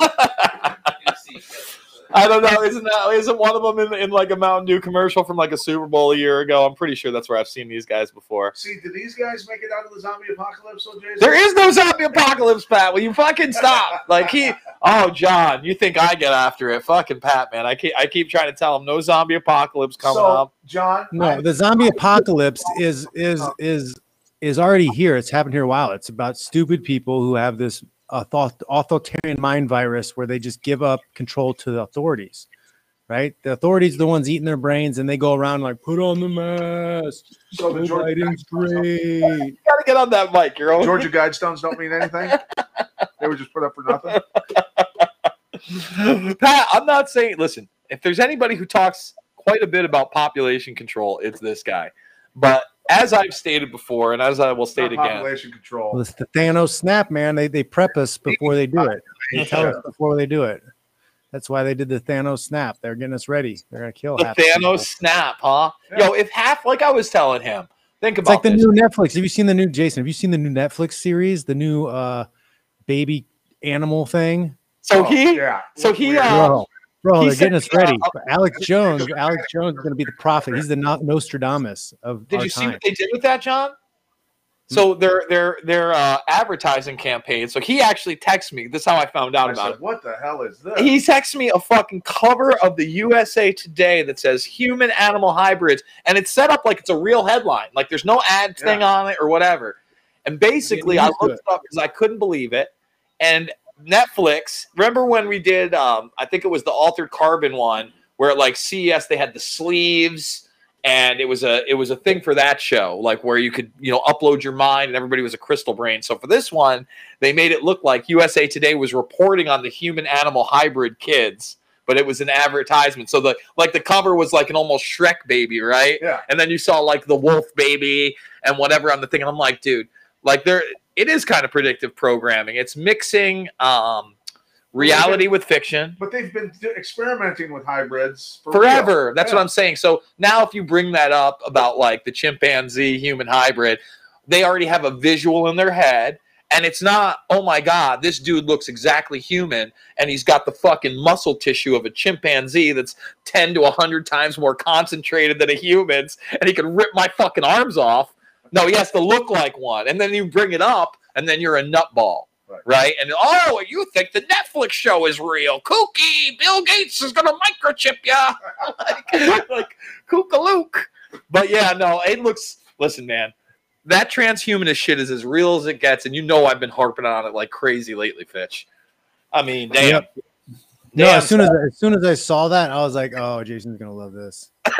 I don't know. Isn't that isn't one of them in, in like a Mountain Dew commercial from like a Super Bowl a year ago? I'm pretty sure that's where I've seen these guys before. See, did these guys make it out of the zombie apocalypse, though, Jason? There is no zombie apocalypse, Pat. Will you fucking stop? Like he, oh John, you think I get after it? Fucking Pat, man. I keep I keep trying to tell him no zombie apocalypse coming so, up. John. No, I- the zombie apocalypse is is oh. is is already here. It's happened here a while. It's about stupid people who have this author- authoritarian mind virus where they just give up control to the authorities. Right? The authorities are the ones eating their brains, and they go around like, "Put on the mask. so the Joe Georgia, Biden's great." You gotta get on that mic, girl. Georgia Guidestones don't mean anything. they were just put up for nothing. Pat, I'm not saying. Listen, if there's anybody who talks quite a bit about population control, it's this guy. But as I've stated before, and as I will state Not again, population control. Well, it's the Thanos snap, man. They they prep us before they do it. They tell us before they do it. That's why they did the Thanos snap. They're getting us ready. They're gonna kill the half the people. Thanos snap, huh? Yeah. Yo, if half, like I was telling him, Think It's about like the this. new Netflix. Have you seen the new Jason? Have you seen the new Netflix series? The new uh baby animal thing? so Oh, he, yeah. so he, Weird. uh, Bro, bro, he they're getting us said, uh, ready. Alex Jones, Alex Jones is going to be the prophet. He's the No- Nostradamus of Did our you see time. what they did with that, John? So their their their uh, advertising campaign. So he actually texted me. This is how I found out I about said, what the hell is this? it. He texted me a fucking cover of the USA Today that says human animal hybrids, and it's set up like it's a real headline. Like there's no ad thing on it or whatever. And basically, I used to looked it up because I couldn't believe it. And Netflix, remember when we did? Um, I think it was the Altered Carbon one, where at like CES they had the sleeves and it was a it was a thing for that show like where you could you know upload your mind and everybody was a crystal brain so for this one they made it look like usa today was reporting on the human animal hybrid kids but it was an advertisement so the like the cover was like an almost shrek baby right yeah. and then you saw like the wolf baby and whatever on the thing and i'm like dude like there it is kind of predictive programming it's mixing um reality with fiction But they've been experimenting with hybrids for real. forever. That's Yeah. what I'm saying. So now, if you bring that up about like the chimpanzee human hybrid, they already have a visual in their head. And it's not, oh my God, this dude looks exactly human. And he's got the fucking muscle tissue of a chimpanzee that's 10 to 100 times more concentrated than a human's. And he can rip my fucking arms off. No, he has to look like one. And then you bring it up, and then you're a nutball. Right. Right. And oh, you think the Netflix show is real? Kooky, Bill Gates is gonna microchip ya. like, like kookalook. But yeah, no, it looks listen, man. That transhumanist shit is as real as it gets, and you know I've been harping on it like crazy lately, Fitch. I mean, damn. Yep. No, Damn, as soon as as soon as I saw that, I was like, "Oh, Jason's gonna love this."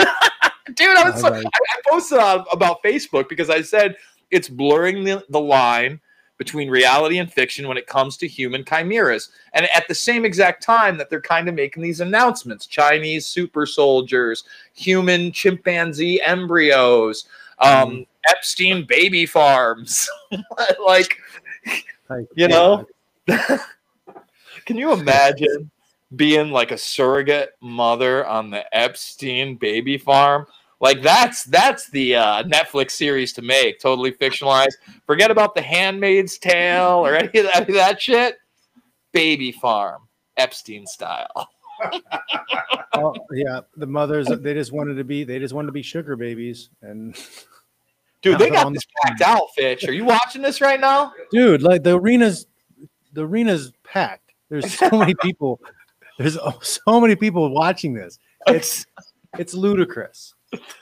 dude, I was so, I, I posted on, about Facebook because I said it's blurring the, the line between reality and fiction when it comes to human chimeras. And at the same exact time that they're kind of making these announcements Chinese super soldiers, human chimpanzee embryos, um, Epstein baby farms. Like, You know? can you imagine being like a surrogate mother on the Epstein baby farm? Like that's that's the uh, Netflix series to make, totally fictionalized. Forget about the Handmaid's Tale or any of that, any of that shit. Baby farm, Epstein style. oh, yeah, the mothers they just wanted to be they just wanted to be sugar babies, and Dude, they got this packed out, Fitch. Are you watching this right now? dude, like the arena's the arena's packed. There's so many people. There's so many people watching this. It's it's ludicrous.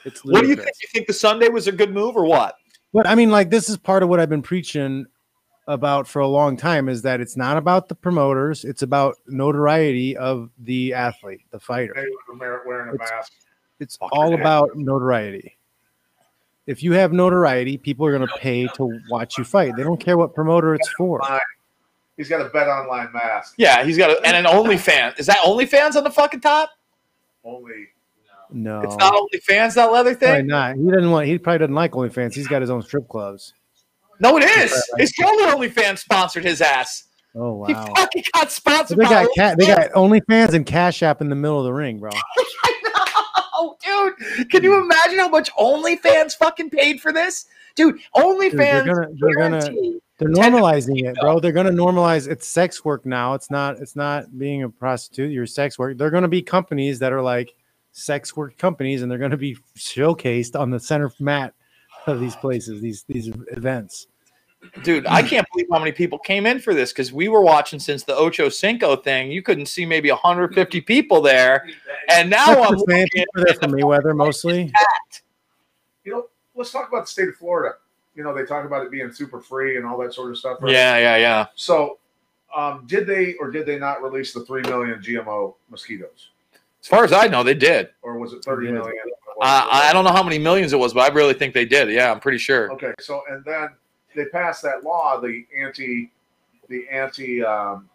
It's ludicrous. What do you think? You think the Sunday was a good move or what? But I mean, like, this is part of what I've been preaching about for a long time is that it's not about the promoters, it's about notoriety of the athlete, the fighter. Hey, with wearing a It's- mask. It's Fucking all heck. about notoriety. If you have notoriety, people are going to pay to watch you fight. They don't care what promoter it's for. Online. He's got a bet online mask. Yeah, he's got a, and an OnlyFans. Is that OnlyFans on the fucking top? Only No, It's not OnlyFans, that leather probably thing? not. He doesn't want. He probably doesn't like OnlyFans. He's got his own strip clubs. No, it is. His totally OnlyFans sponsored his ass. Oh wow! He fucking got So sponsored they by got cat. They got OnlyFans and Cash App in the middle of the ring, bro. Oh, dude. Can you imagine how much OnlyFans fucking paid for this? Dude, Dude, OnlyFans they're gonna. They're gonna. Guaranteed- They're normalizing it, bro. They're gonna normalize it's sex work now. It's not it's not being a prostitute, you're sex work. They're gonna be companies that are like sex work companies and they're gonna be showcased on the center mat of these places, these these events. Dude, I can't believe how many people came in for this because we were watching since the Ocho Cinco thing. You couldn't see maybe 150 people there. And now I'm the same. looking People are there for Mayweather mostly. packed. you know, let's talk about the state of Florida. You know, they talk about it being super free and all that sort of stuff. right? Yeah, yeah, yeah. So, um, did they or did they not release the three million GMO mosquitoes, As far as I know, they did. or was it thirty Yeah. million? I, I don't know how many millions it was, but I really think they did. Yeah, I'm pretty sure. Okay, so and then they passed that law, the anti, the anti um,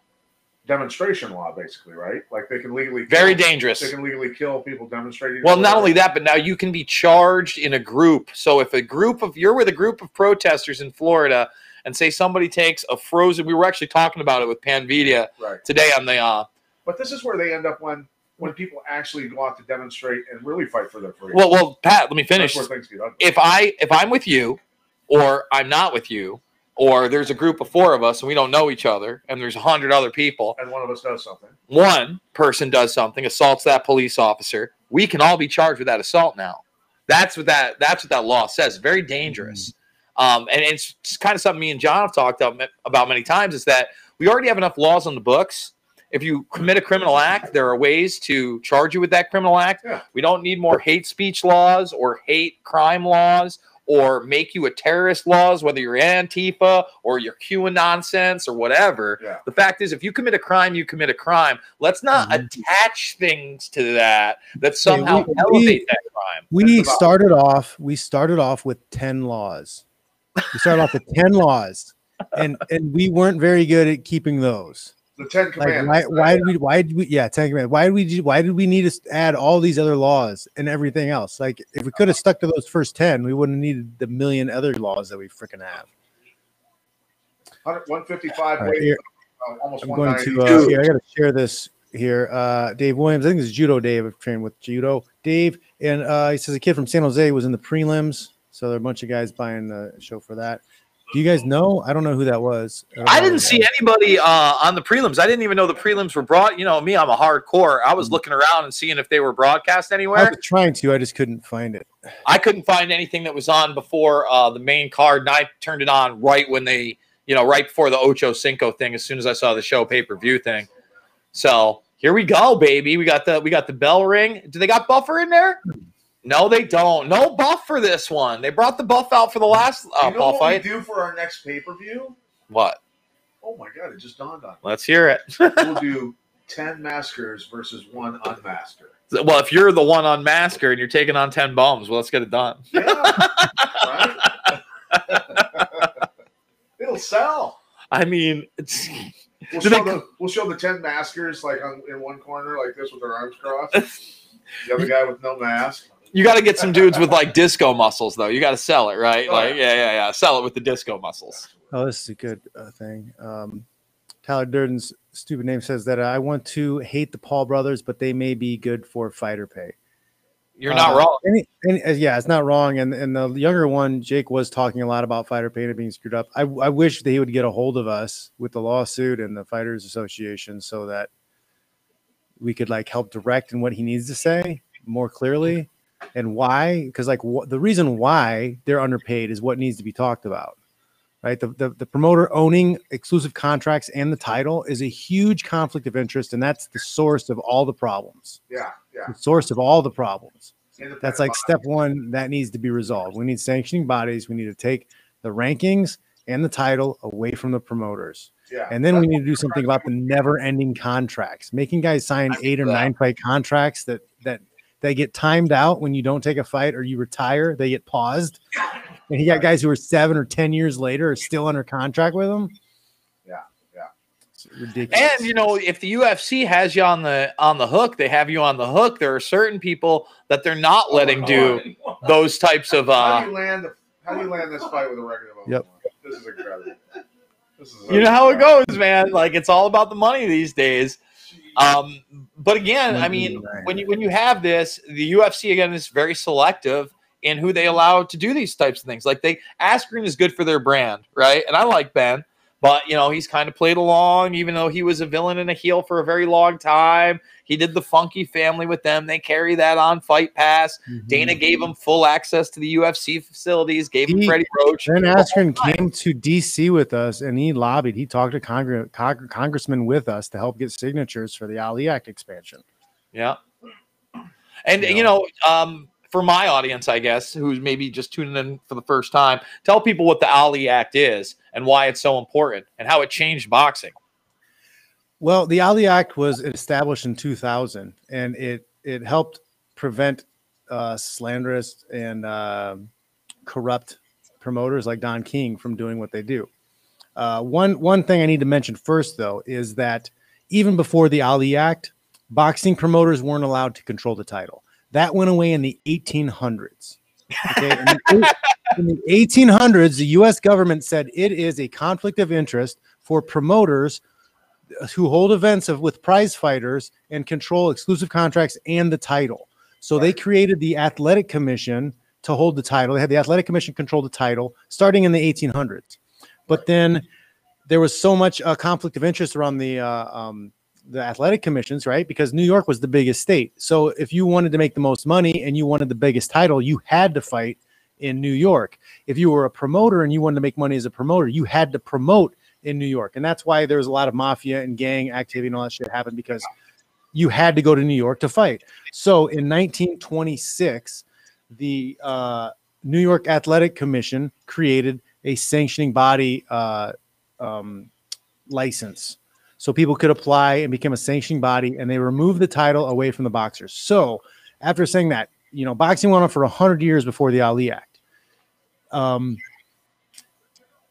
demonstration law, basically, right? Like they can legally Very dangerous. They can legally kill people demonstrating. Well, not only that, but now you can be charged in a group. So if a group of you're with a group of protesters in Florida, and say somebody takes a frozen, we were actually talking about it with Panvidya right? today on the uh, But this is where they end up when when people actually go out to demonstrate and really fight for their freedom. Well, well, Pat, let me finish. where things get ugly. If I if I'm with you, or I'm not with you, or there's a group of four of us and we don't know each other, and there's a hundred other people, and one of us does something. one person does something, assaults that police officer, we can all be charged with that assault now. That's what that that's what that law says. Very dangerous. Um, and it's, kind of something me and John have talked about, about many times is that we already have enough laws on the books. If you commit a criminal act, there are ways to charge you with that criminal act. Yeah. We don't need more hate speech laws or hate crime laws or make you a terrorist laws, whether you're Antifa or you're QAnon nonsense or whatever. Yeah. The fact is, if you commit a crime, you commit a crime. Let's not Mhm. attach things to that that somehow we- elevate that crime. We started off. We started off with ten laws. We started off with ten laws, and and we weren't very good at keeping those. The Ten Like Commandments. why? Why did we? Why did we? Yeah, ten commandments. Why did we? Why did we need to add all these other laws and everything else? Like if we could have stuck to those first ten, we wouldn't have needed the million other laws that we freaking have. 100 155 All right, here- uh, almost I'm going to. Uh, here, I got to share this here. Uh, Dave Williams. I think it's Judo Dave. I've trained with Judo Dave, and uh, he says a kid from San Jose was in the prelims. So there are a bunch of guys buying the show for that. Do you guys know? I don't know who that was. don't I didn't see anybody uh, on the prelims. I didn't even know the prelims were brought. You know me, I'm a hardcore. I was looking around and seeing if they were broadcast was. I anywhere. was trying to. I just couldn't find it. I couldn't find anything that was on before uh, the main card, and I turned it on right when they, you know, right before the Ocho Cinco thing. As soon as I saw the show pay per view thing, so here we go, baby. We got the we got the bell ring. Do they got Buffer in there? No, they don't. No buff for this one. They brought the buff out for the last uh, you know what fight. we do for our next pay per view? What? Oh my god, it just dawned on me. Let's hear it. We'll do 10 maskers versus one unmasker. well, if you're the one on masker and you're taking on ten bums, well, let's get it done. Yeah. It'll sell. I mean, it's We'll show, they- the, we'll show the 10 maskers like on, in one corner, like this with their arms crossed. the other guy with no mask. You got to get some dudes with like disco muscles, though. You got to sell it, right? Oh, Like, yeah. yeah, yeah, yeah. Sell it with the disco muscles. Oh, this is a good uh, thing. Um, Tyler Durden's stupid name says that I want to hate the Paul brothers, but they may be good for fighter pay. You're not Uh, wrong. Any, any, uh, yeah, it's not wrong. And and the younger one, Jake, was talking a lot about fighter pay and being screwed up. I, I wish they would get a hold of us with the lawsuit and the Fighters Association so that we could like help direct in what he needs to say more clearly and why. Because like wh- the reason why they're underpaid is what needs to be talked about. Right, the, the the promoter owning exclusive contracts and the title is a huge conflict of interest, and that's the source of all the problems. Yeah, yeah. The source of all the problems. That's like body. step one that needs to be resolved. We need sanctioning bodies. We need to take the rankings and the title away from the promoters. Yeah. And then we need to do something about the never ending contracts, making guys sign eight or nine fight contracts that, that they get timed out when you don't take a fight or you retire, they get paused. And he got guys who are seven or 10 years later are still under contract with him. Yeah, yeah. It's ridiculous. And you know, if the UFC has you on the on the hook, they have you on the hook. There are certain people that they're not letting do those types of. How uh do you land? How do you land this fight with a record of Yep. This is incredible. This is You know how it goes, man. Like it's all about the money these days. Um, but again, I mean, when you when you have this, the UFC again is very selective in who they allow to do these types of things. Like they Askren is good for their brand, right? And I like Ben, but you know he's kind of played along, even though he was a villain and a heel for a very long time. He did the funky family with them. They carry that on Fight Pass. Dana gave him full access to the UFC facilities. Gave him He- Freddie Roach. Ben Askren came to DC with us and he lobbied. He talked to Congre- Cong- congressmen with us to help get signatures for the Ali Act expansion. Yeah. And You you know, um, for my audience, I guess, who's maybe just tuning in for the first time, tell people what the Ali Act is and why it's so important and how it changed boxing. Well, the Ali Act was established in 2000 and it it helped prevent uh, slanderous and um corrupt promoters like Don King from doing what they do. Uh, one one thing I need to mention first, though, is that even before the Ali Act, boxing promoters weren't allowed to control the title. That went away in the 1800s. Okay, in the, in the 1800s, the U.S. government said it is a conflict of interest for promoters who hold events of with prize fighters and control exclusive contracts and the title. So they created the athletic commission to hold the title. They had the athletic commission control the title starting in the 1800s. But then there was so much uh, conflict of interest around the uh, um, the athletic commissions, right? Because New York was the biggest state. So if you wanted to make the most money and you wanted the biggest title, you had to fight in New York. If you were a promoter and you wanted to make money as a promoter, you had to promote in New York. And that's why there's a lot of mafia and gang activity and all that shit happened because you had to go to New York to fight. So in 1926, the uh, New York Athletic Commission created a sanctioning body uh, um, license. So people could apply and become a sanctioning body, and they removed the title away from the boxers. So after saying that, you know, boxing went on for 100 years before the Ali Act. Um,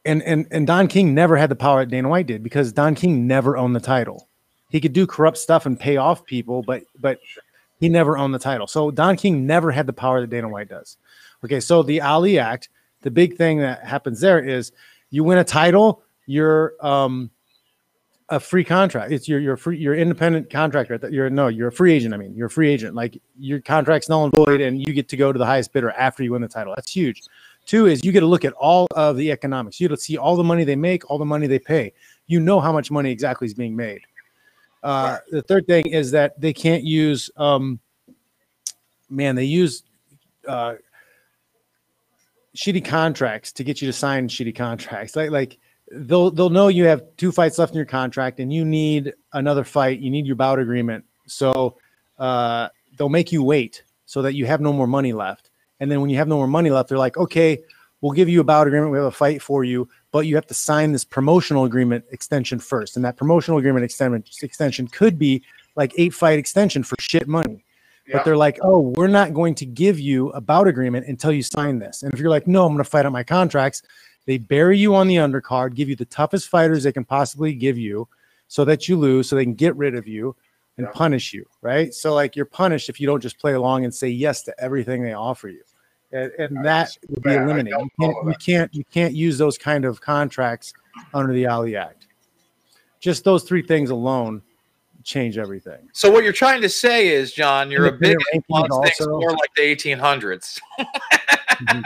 and and and Don King never had the power that Dana White did because Don King never owned the title. He could do corrupt stuff and pay off people, but but he never owned the title. So Don King never had the power that Dana White does. Okay, so the Ali Act, the big thing that happens there is you win a title, you're um a free contract. It's your your free your independent contractor. That you're no, you're a free agent. I mean, you're a free agent. Like your contract's null and void, and you get to go to the highest bidder after you win the title. That's huge. Two is you get to look at all of the economics. You get to see all the money they make, all the money they pay. You know how much money exactly is being made. Uh, The third thing is that they can't use, um, man, they use uh, shitty contracts to get you to sign shitty contracts. Like, like they'll they'll know you have two fights left in your contract and you need another fight. You need your bout agreement, so uh, they'll make you wait so that you have no more money left. And then when you have no more money left, they're like, okay, we'll give you a bout agreement. We have a fight for you, but you have to sign this promotional agreement extension first. And that promotional agreement extension extension could be like eight fight extension for shit money. Yeah. But they're like, oh, we're not going to give you a bout agreement until you sign this. And if you're like, no, I'm going to fight out my contracts, they bury you on the undercard, give you the toughest fighters they can possibly give you so that you lose, so they can get rid of you and Yeah. punish you, right? So like you're punished if you don't just play along and say yes to everything they offer you. And, and that would be. Eliminated. You can't, you can't you can't use those kind of contracts under the Ali Act. Just those three things alone change everything. So what you're trying to say is, John, you're a big Independent influence things more like the 1800s. Mhm.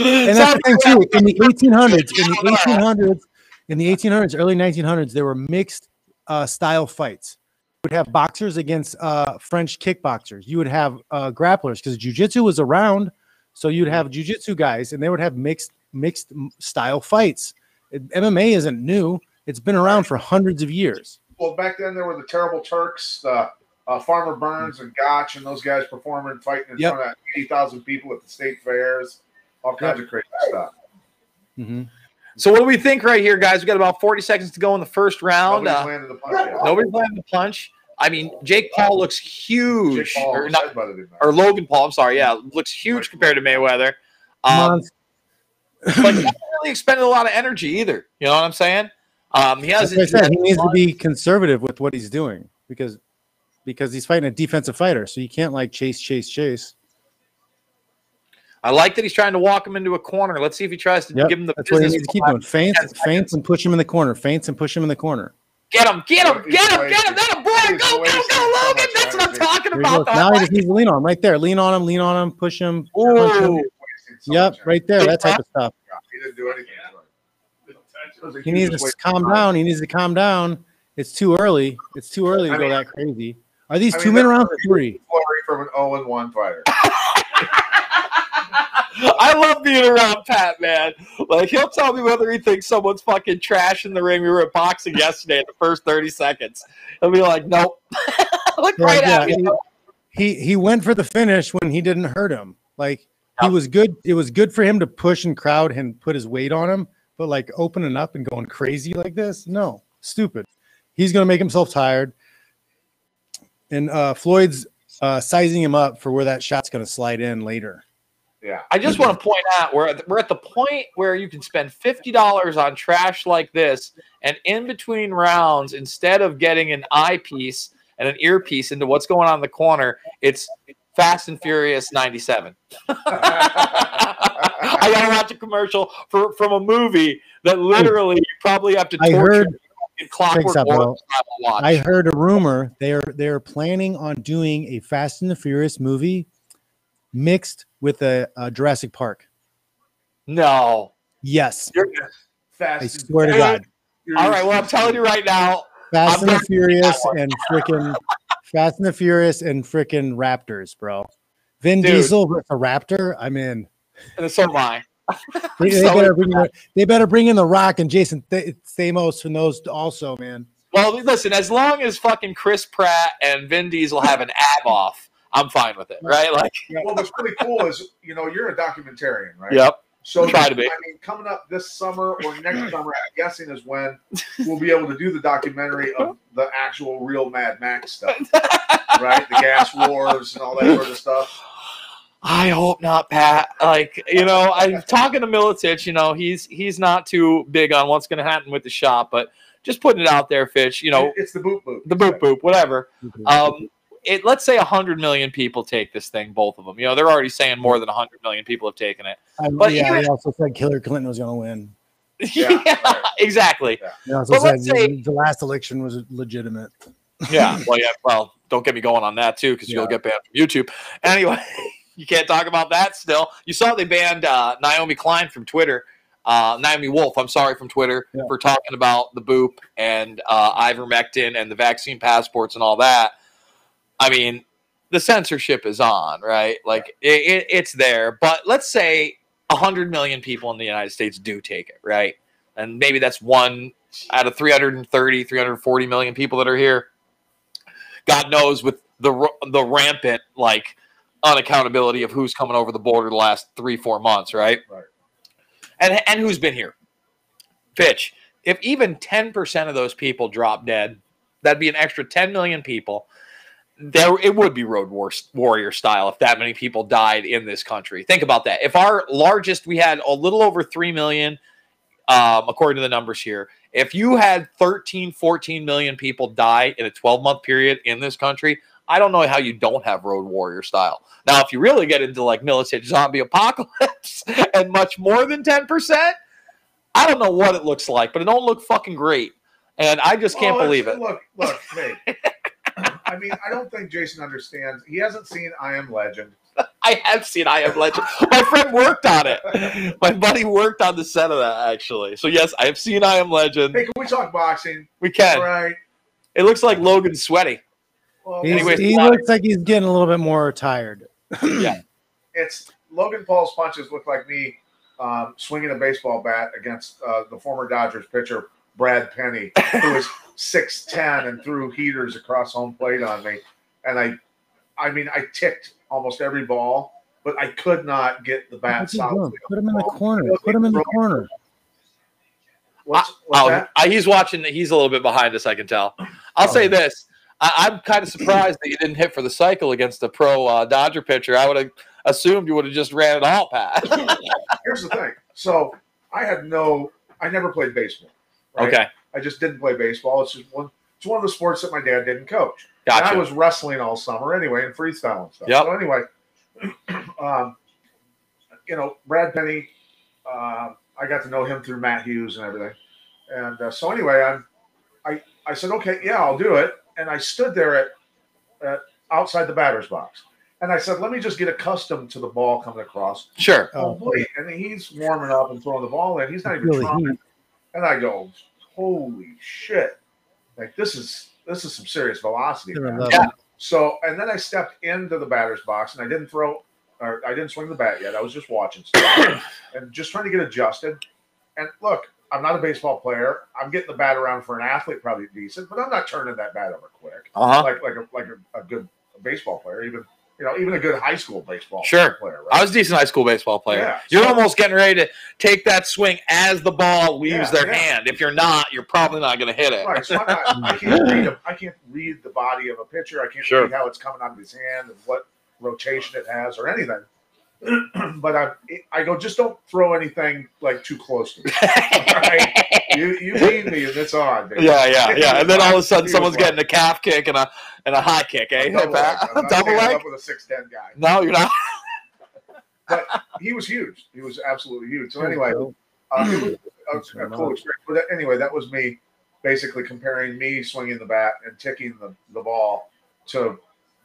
And that's the thing too. In the 1800s, in the 1800s, in the 1800s, early 1900s, there were mixed uh, style fights. You would have boxers against uh, French kickboxers. You would have uh, grapplers because jujitsu was around, so you'd have jujitsu guys, and they would have mixed mixed style fights. MMA isn't new; it's been around for hundreds of years. Well, back then there were the terrible Turks, the uh, Farmer Burns and Gotch, and those guys performing, fighting in Yep. front of eighty thousand people at the state fairs, all kinds of crazy stuff. Mm-hmm. So what do we think right here, guys? We got about 40 seconds to go in the first round. Nobody's Uh, landed the punch yet. nobody's landing the punch. I mean, Jake Paul looks huge, Paul or, not, or Logan Paul. I'm sorry, yeah, looks huge compared to Mayweather. Um, but he hasn't really expended a lot of energy either. You know what I'm saying? Um, he has. Like said, he needs to be conservative with what he's doing because because he's fighting a defensive fighter, so you can't like chase, chase, chase. I like that he's trying to walk him into a corner. Let's see if he tries to Yep, give him the that's what he needs to keep doing. Feints, feints, and push him in the corner. Feints and push him in the corner. Get him! Get him! Get him! Get him! That a boy! he's Go! Go! Go! Logan! That's what I'm talking about. goes. Now he just needs to lean on him right there. Lean on him. Lean on him. Push him. Punch him. Ooh. Yep, right there. That type of stuff. He didn't do anything. He needs to calm down. He needs to calm down. It's too early. It's too early to go that crazy. Are these two mean, minute that's rounds or three? Flurry from an 0 and 1 fighter. I love being around Pat, man. Like he'll tell me whether he thinks someone's fucking trash in the ring. We were at boxing yesterday in the first 30 seconds. He'll be like, Nope. Look right Yeah, at me. he, he he went for the finish when he didn't hurt him. Like he was good. It was good for him to push and crowd and put his weight on him. But like opening up and going crazy like this, no, stupid. He's gonna make himself tired. And uh, Floyd's uh, sizing him up for where that shot's gonna slide in later. Yeah. I just want to point out we're at, we're at the point where you can spend fifty dollars on trash like this, and in between rounds, instead of getting an eyepiece and an earpiece into what's going on in the corner, it's Fast and Furious '97. I gotta watch a commercial for from a movie that literally you probably have to I torture heard fucking Clockwork this out, bro. Orange style watch. I heard a rumor they're they're planning on doing a Fast and the Furious movie mixed with a, a Jurassic Park. no. Yes, You're, Fast. I swear to God, all right. Well, I'm telling you right now. Fast I'm and the Furious and freaking Fast and the Furious and freaking Raptors, bro. Vin Dude. Diesel with a Raptor. I'm in. And so am I. They, So better bring the, they better bring in the Rock and Jason Th- Stamos from those also, man. Well, listen. As long as fucking Chris Pratt and Vin Diesel have an ab off, I'm fine with it, right? Like, Well, what's really cool is, you know, you're a documentarian, right? yep. So Try to be. I mean, coming up this summer or next summer, I'm guessing is when we'll be able to do the documentary of the actual real Mad Max stuff, right? The gas wars and all that sort of stuff. I hope not, Pat. Like, you know, I'm talking to Miletich. You know, he's he's not too big on what's going to happen with the shop, but just putting it out there, Fitch. You know, it's the boop boop. the boop boop, whatever. Um, it let's say hundred million people take this thing, both of them. You know, they're already saying more than hundred million people have taken it. I, But yeah, even- he also said Hillary Clinton was going to win. Yeah, right. exactly. He also But said let's say- the last election was legitimate. Yeah. Well, yeah. Well, don't get me going on that too, because you'll get banned from YouTube. Anyway, you can't talk about that still. You saw they banned uh, Naomi Klein from Twitter. Uh, Naomi Wolf, I'm sorry, from Twitter Yeah. for talking about the boop and uh, ivermectin and the vaccine passports and all that. I mean, the censorship is on, right? Like it, it, it's there. But let's say 100 million people in the United States do take it, right? And maybe that's one out of 330, 340 million people that are here. God knows with the the rampant like unaccountability of who's coming over the border the last three four months, right? Right. And and who's been here? Fitch. If even ten percent of those people drop dead, that'd be an extra ten million people. There, it would be road war, warrior style if that many people died in this country. Think about that. If our largest, we had a little over three million, um, according to the numbers here. If you had 13, 14 million people die in a 12 month period in this country, I don't know how you don't have road warrior style. Now, if you really get into like militant zombie apocalypse and much more than 10%, I don't know what it looks like, but it don't look fucking great. And I just can't believe it. Look, look, hey. I mean, I don't think Jason understands. He hasn't seen I Am Legend. I have seen I Am Legend. My friend worked on it. My buddy worked on the set of that actually. So yes, I have seen I Am Legend. Hey, can we talk boxing? We can. All right. It looks like Logan's sweaty. Well, Anyways, he Connor. looks like he's getting a little bit more tired. Yeah. it's Logan Paul's punches look like me um, swinging a baseball bat against uh, the former Dodgers pitcher Brad Penny, who was six ten and threw heaters across home plate on me, and I, I mean, I ticked almost every ball, but I could not get the bat What's he solidly. Put him in the corner. Put him in the corner. What's, what's Oh, that? I, he's watching. He's a little bit behind us. I can tell. I'll Oh. say this: I, I'm kind of surprised that you didn't hit for the cycle against the pro uh, Dodger pitcher. I would have assumed you would have just ran it all, Pat. Here's the thing. So I had no. I never played baseball. Right? okay, I just didn't play baseball. It's just one. It's one of the sports that my dad didn't coach. And gotcha. I was wrestling all summer anyway and freestyle and stuff. Yep. So anyway, um, you know, Brad Penny, uh, I got to know him through Matt Hughes and everything. And uh, so anyway, I'm, I, I said, okay, yeah, I'll do it. And I stood there at, at outside the batter's box. And I said, let me just get accustomed to the ball coming across. sure. Oh, boy. And he's warming up and throwing the ball in. He's not even Really trying. Heat. And I go, holy shit. Like this is this is some serious velocity. They're man. in love. Yeah. So and then I stepped into the batter's box and I didn't throw or I didn't swing the bat yet. I was just watching stuff and just trying to get adjusted. And look, I'm not a baseball player. I'm getting the bat around for an athlete, probably decent, but I'm not turning that bat over quick. Uh huh. Like like a like a, a good baseball player, even you know, even a good high school baseball player. Sure. player, I was a decent high school baseball player. Yeah, You're so- almost getting ready to take that swing as the ball leaves Yeah, their yeah. hand. If you're not, you're probably not going to hit it. Right, so not, I can't read a, I can't read the body of a pitcher. I can't Sure. read how it's coming out of his hand and what rotation it has or anything. but I I go just don't throw anything like too close to me. Right? You you need me and it's on. Baby. Yeah, yeah, yeah. And then all of a sudden, someone's getting a calf kick and a and a high kick, eh? a double leg. I'm not Double leg? up with a six ten guy. No, you're not. But he was huge. He was absolutely huge. So anyway, uh, it was a, a cool experience. But anyway, that was me basically comparing me swinging the bat and ticking the, the ball to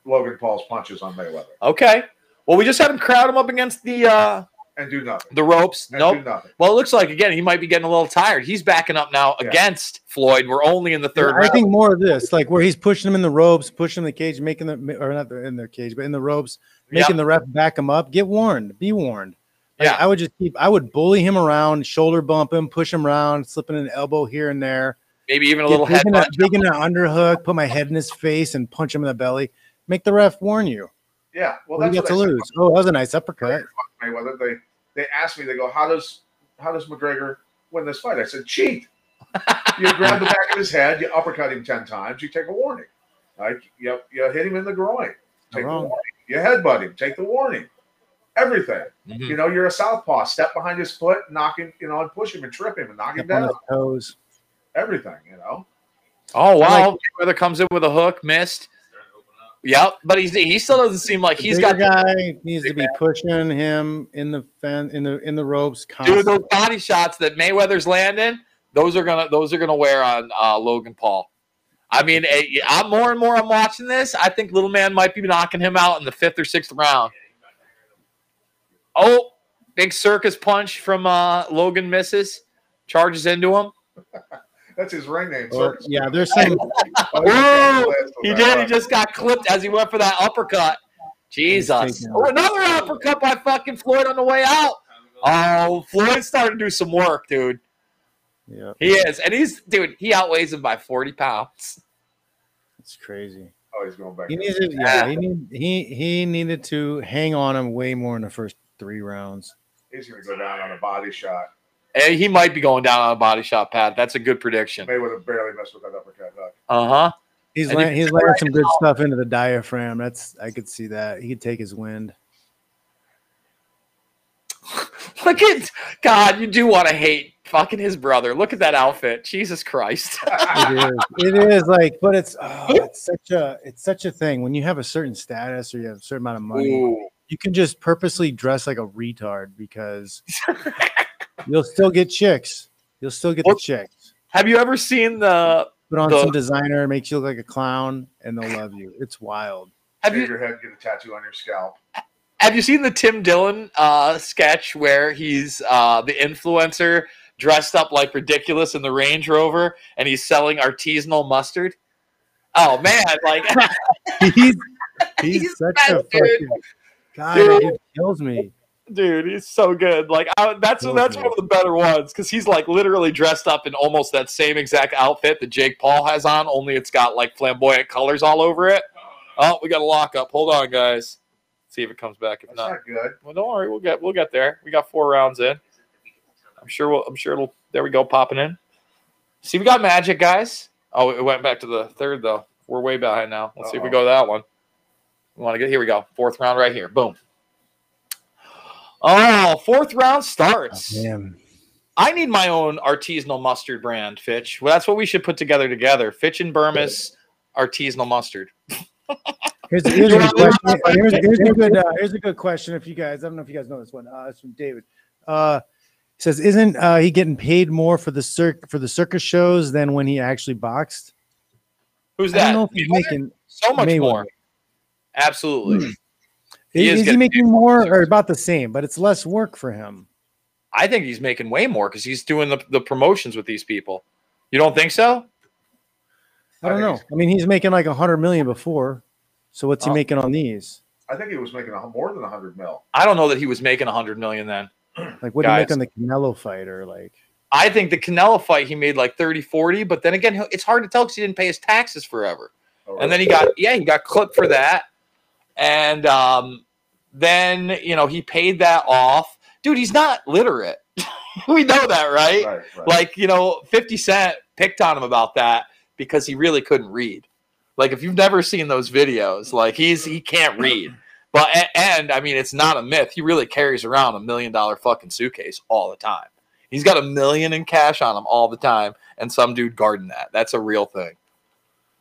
Logan Paul's punches on Mayweather Okay. Well, we just had him crowd him up against the uh and do nothing. the ropes. And Nope. do nothing. Well, it looks like again he might be getting a little tired. He's backing up now Yeah. against Floyd. We're only in the third I round. think more of this, like where he's pushing him in the ropes, pushing him in the cage, making the or not in the cage, but in the ropes, making the ref back him up. Get warned. Be warned. Like, Yeah. I would just keep. I would bully him around, shoulder bump him, push him around, slipping an elbow here and there. Maybe even a little big head. in, a, big in an underhook, put my head in his face, and punch him in the belly. Make the ref warn you. Yeah. Well, What do that's you got what to I lose? Oh, that was a nice uppercut. Mayweather. They they asked me. They go, "How does how does McGregor win this fight?" I said, "Cheat. you grab the back of his head, you uppercut him ten times, you take a warning. Like you, you hit him in the groin, take the wrong. warning. You headbutt him, take the warning. Everything. Mhm. You know, you're a southpaw. Step behind his foot, knock him. You know, and push him and trip him and knock him Step on down. his toes. Everything. You know. Oh wow! Mayweather comes in with a hook, missed. Yep, but he's he still doesn't seem like The he's got guy needs to be pushing him in the fen- in the in the ropes. dude those body shots that Mayweather's landing. Those are gonna those are gonna wear on uh, Logan Paul. I mean, eh, I'm more and more I'm watching this. I think little man might be knocking him out in the fifth or sixth round. Oh, big circus punch from uh, Logan misses, charges into him. That's his ring name. Or- Circus. yeah, there's some. Oh, Whoa! He did. He just got clipped as he went for that uppercut. Jesus. Oh, another uppercut by fucking Floyd on the way out. Oh, Floyd's starting to do some work, dude. Yeah, He is. And he's, dude, he outweighs him by 40 pounds. it's crazy. Oh, he's going back. He needed, yeah, he need, he he needed to hang on him way more in the first three rounds. He's going to go down on a body shot. And he might be going down on a body shot pad. That's a good prediction. Mayweather barely messed with that uppercut. Hook. Uh huh. He's And you he's can- landing some good stuff into the diaphragm. That's I could see that. He could take his wind. Look at God. You do want to hate fucking his brother. Look at that outfit. Jesus Christ. It is. It is like, but it's oh, it's such a it's such a thing when you have a certain status or you have a certain amount of money. Ooh. You can just purposely dress like a retard because you'll still get chicks. You'll still get the chicks. Have you ever seen the? Put on The- some designer, makes you look like a clown, and they'll love you. It's wild. Have Shave you your head, get a tattoo on your scalp. Have you seen the Tim Dillon uh, sketch where he's uh, the influencer dressed up like ridiculous in the Range Rover and he's selling artisanal mustard? Oh man, like He's he's, He's such a dude. fucking God. Dude. It kills me. Dude, he's so good. Like I, that's So that's good. one of the better ones because he's like literally dressed up in almost that same exact outfit that Jake Paul has on, only it's got like flamboyant colors all over it. Oh, we got a lockup. Hold on, guys. See if it comes back. If That's not, not good. Well, don't worry, we'll get we'll get there. We got four rounds in. I'm sure we'll. I'm sure it'll. There we go, popping in. See, we got magic, guys. Oh, it went back to the third though. We're way behind now. Let's see if we go to that one. We want to get here. We go fourth round right here. Boom. Oh, fourth round starts. Man, I need my own artisanal mustard brand, Fitch. Well, that's what we should put together together. Fitch and Burmis artisanal mustard. here's, here's, a, good question. Here's, here's a good uh, here's a good question. If you guys, I don't know if you guys know this one. Uh, it's from David. Uh, says, "Isn't uh, he getting paid more for the circ for the circus shows than when he actually boxed?" Who's I don't that? know if he's Mayweather? making. so much Mayweather. more. Absolutely. He Is, is is he making more or about the same? But it's less work for him. I think he's making way more because he's doing the, the promotions with these people. You don't think so? I don't I know. I mean, he's making like a hundred million before. So what's he Oh. making on these? I think he was making a, more than a hundred mil. I don't know that he was making a hundred million then. Like what do you make on the Canelo fight or like? I think the Canelo fight he made like 30, 40, but then again, it's hard to tell because he didn't pay his taxes forever. Oh, And then he got yeah, he got clipped for that. And um, then you know, he paid that off. Dude, he's not literate. we know that, right? right, right. Like, you know, 50 Cent picked on him about that because he really couldn't read. Like, if you've never seen those videos, like he's he can't read. But a- and I mean, it's not a myth. He really carries around a million dollar fucking suitcase all the time. He's got a million in cash on him all the time, and some dude guarding that. That's a real thing.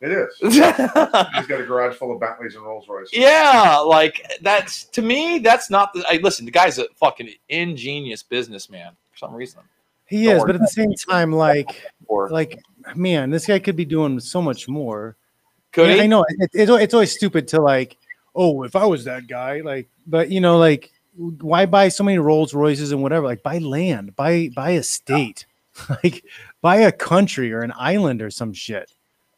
It is. He's got a garage full of Bentleys and Rolls Royces. yeah, like that's to me, that's not the. I listen. The guy's a fucking ingenious businessman for some reason. He Don't is, worry but at the same time, like, like, man, this guy could be doing so much more. could Yeah, he? I know it, it's it's always stupid to like, oh, if I was that guy, like, but you know, like, why buy so many Rolls Royces and whatever? Like, buy land, buy buy a state, like, buy a country or an island or some shit.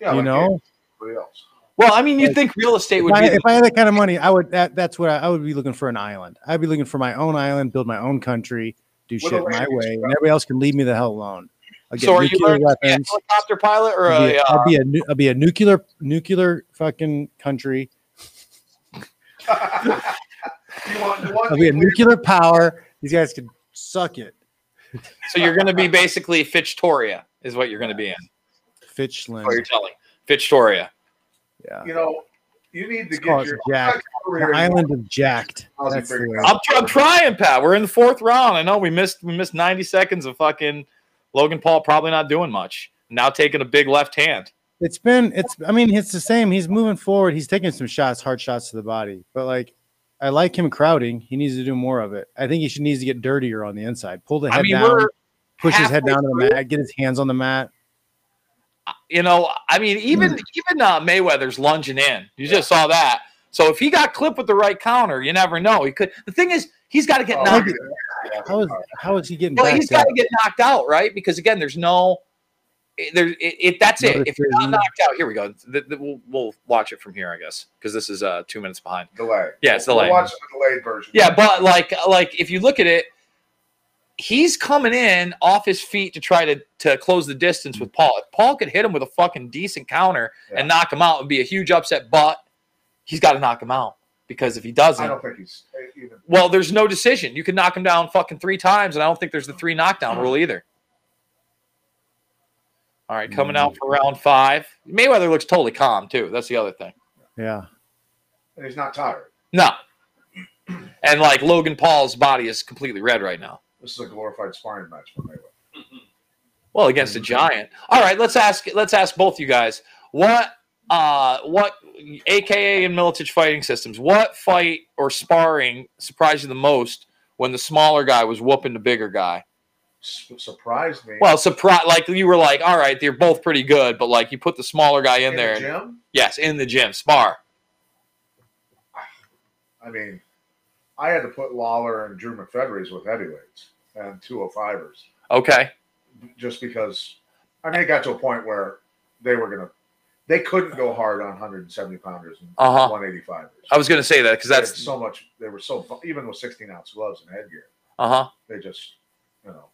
Yeah, you like know, everybody else. Well, I mean, you Like, think real estate if would I, be if I had that kind of money, I would. That, that's what I, I would be looking for an island. I'd be looking for my own island, build my own country, do With shit my way, and everybody else can leave me the hell alone. I'll so are you nuclear learning to a helicopter pilot or I'll be a, a, uh, I'll be a, nu- I'll be a nuclear nuclear fucking country. you want, you want I'll be a nuclear power. These guys could suck it. so you're going to be basically Fitchtoria is what you're going to be in. Fitchland. What you're telling Fitchtoria. Yeah. You know, you need to It's get your Jack. career The island of Jacked. That's the figuring way. it out? I'm, tr- I'm trying, Pat. We're in the fourth round. I know we missed we missed 90 seconds of fucking Logan Paul probably not doing much. Now taking a big left hand. It's been it's I mean it's the same. He's moving forward. He's taking some shots, hard shots to the body. But like I like him crowding. He needs to do more of it. I think he should needs to get dirtier on the inside. Pull the head I mean, down, push his head down to the mat, get his hands on the mat. You know, I mean, even Hmm. even uh, Mayweather's lunging in. You just saw that. So if he got clipped with the right counter, you never know. He could. The thing is, he's got to get Oh, knocked. yeah. How is how is he getting Well, back he's to got to get knocked out, right? Because again, there's no. it- There, it, it that's No it. If you're not knocked out, here we go. Th- th- we'll, we'll watch it from here, I guess, because this is uh two minutes behind. delay. Yeah, it's We'll watch the delayed version. Yeah, but like like if you look at it, he's coming in off his feet to try to to close the distance with Paul. If Paul could hit him with a fucking decent counter Yeah. and knock him out, it'd be a huge upset. But he's got to knock him out because if he doesn't, don't think he's uh, even. well, there's no decision. You can knock him down fucking three times, and I don't think there's the three knockdown rule either. All right, coming out for round five. Mayweather looks totally calm too. That's the other thing. Yeah. And he's not tired. No. And like Logan Paul's body is completely red right now. This is a glorified sparring match for Mayweather. Well, against a giant. All right, let's ask let's ask both you guys. What uh what AKA and Miletich fighting systems, what fight or sparring surprised you the most when the smaller guy was whooping the bigger guy? Surprised me. Well, surprise like you were like, all right, they're both pretty good, but like you put the smaller guy in, in there. the and- gym. yes, in the gym, spar. I mean, I had to put Lawler and Drew McFedries with heavyweights and 205ers Okay. just because. I mean, it got to a point where they were gonna, they couldn't go hard on 170 pounders and Uh-huh. 185ers. I was gonna say that because that's so much. They were so even with 16 ounce gloves and headgear, uh-huh. they just, you know,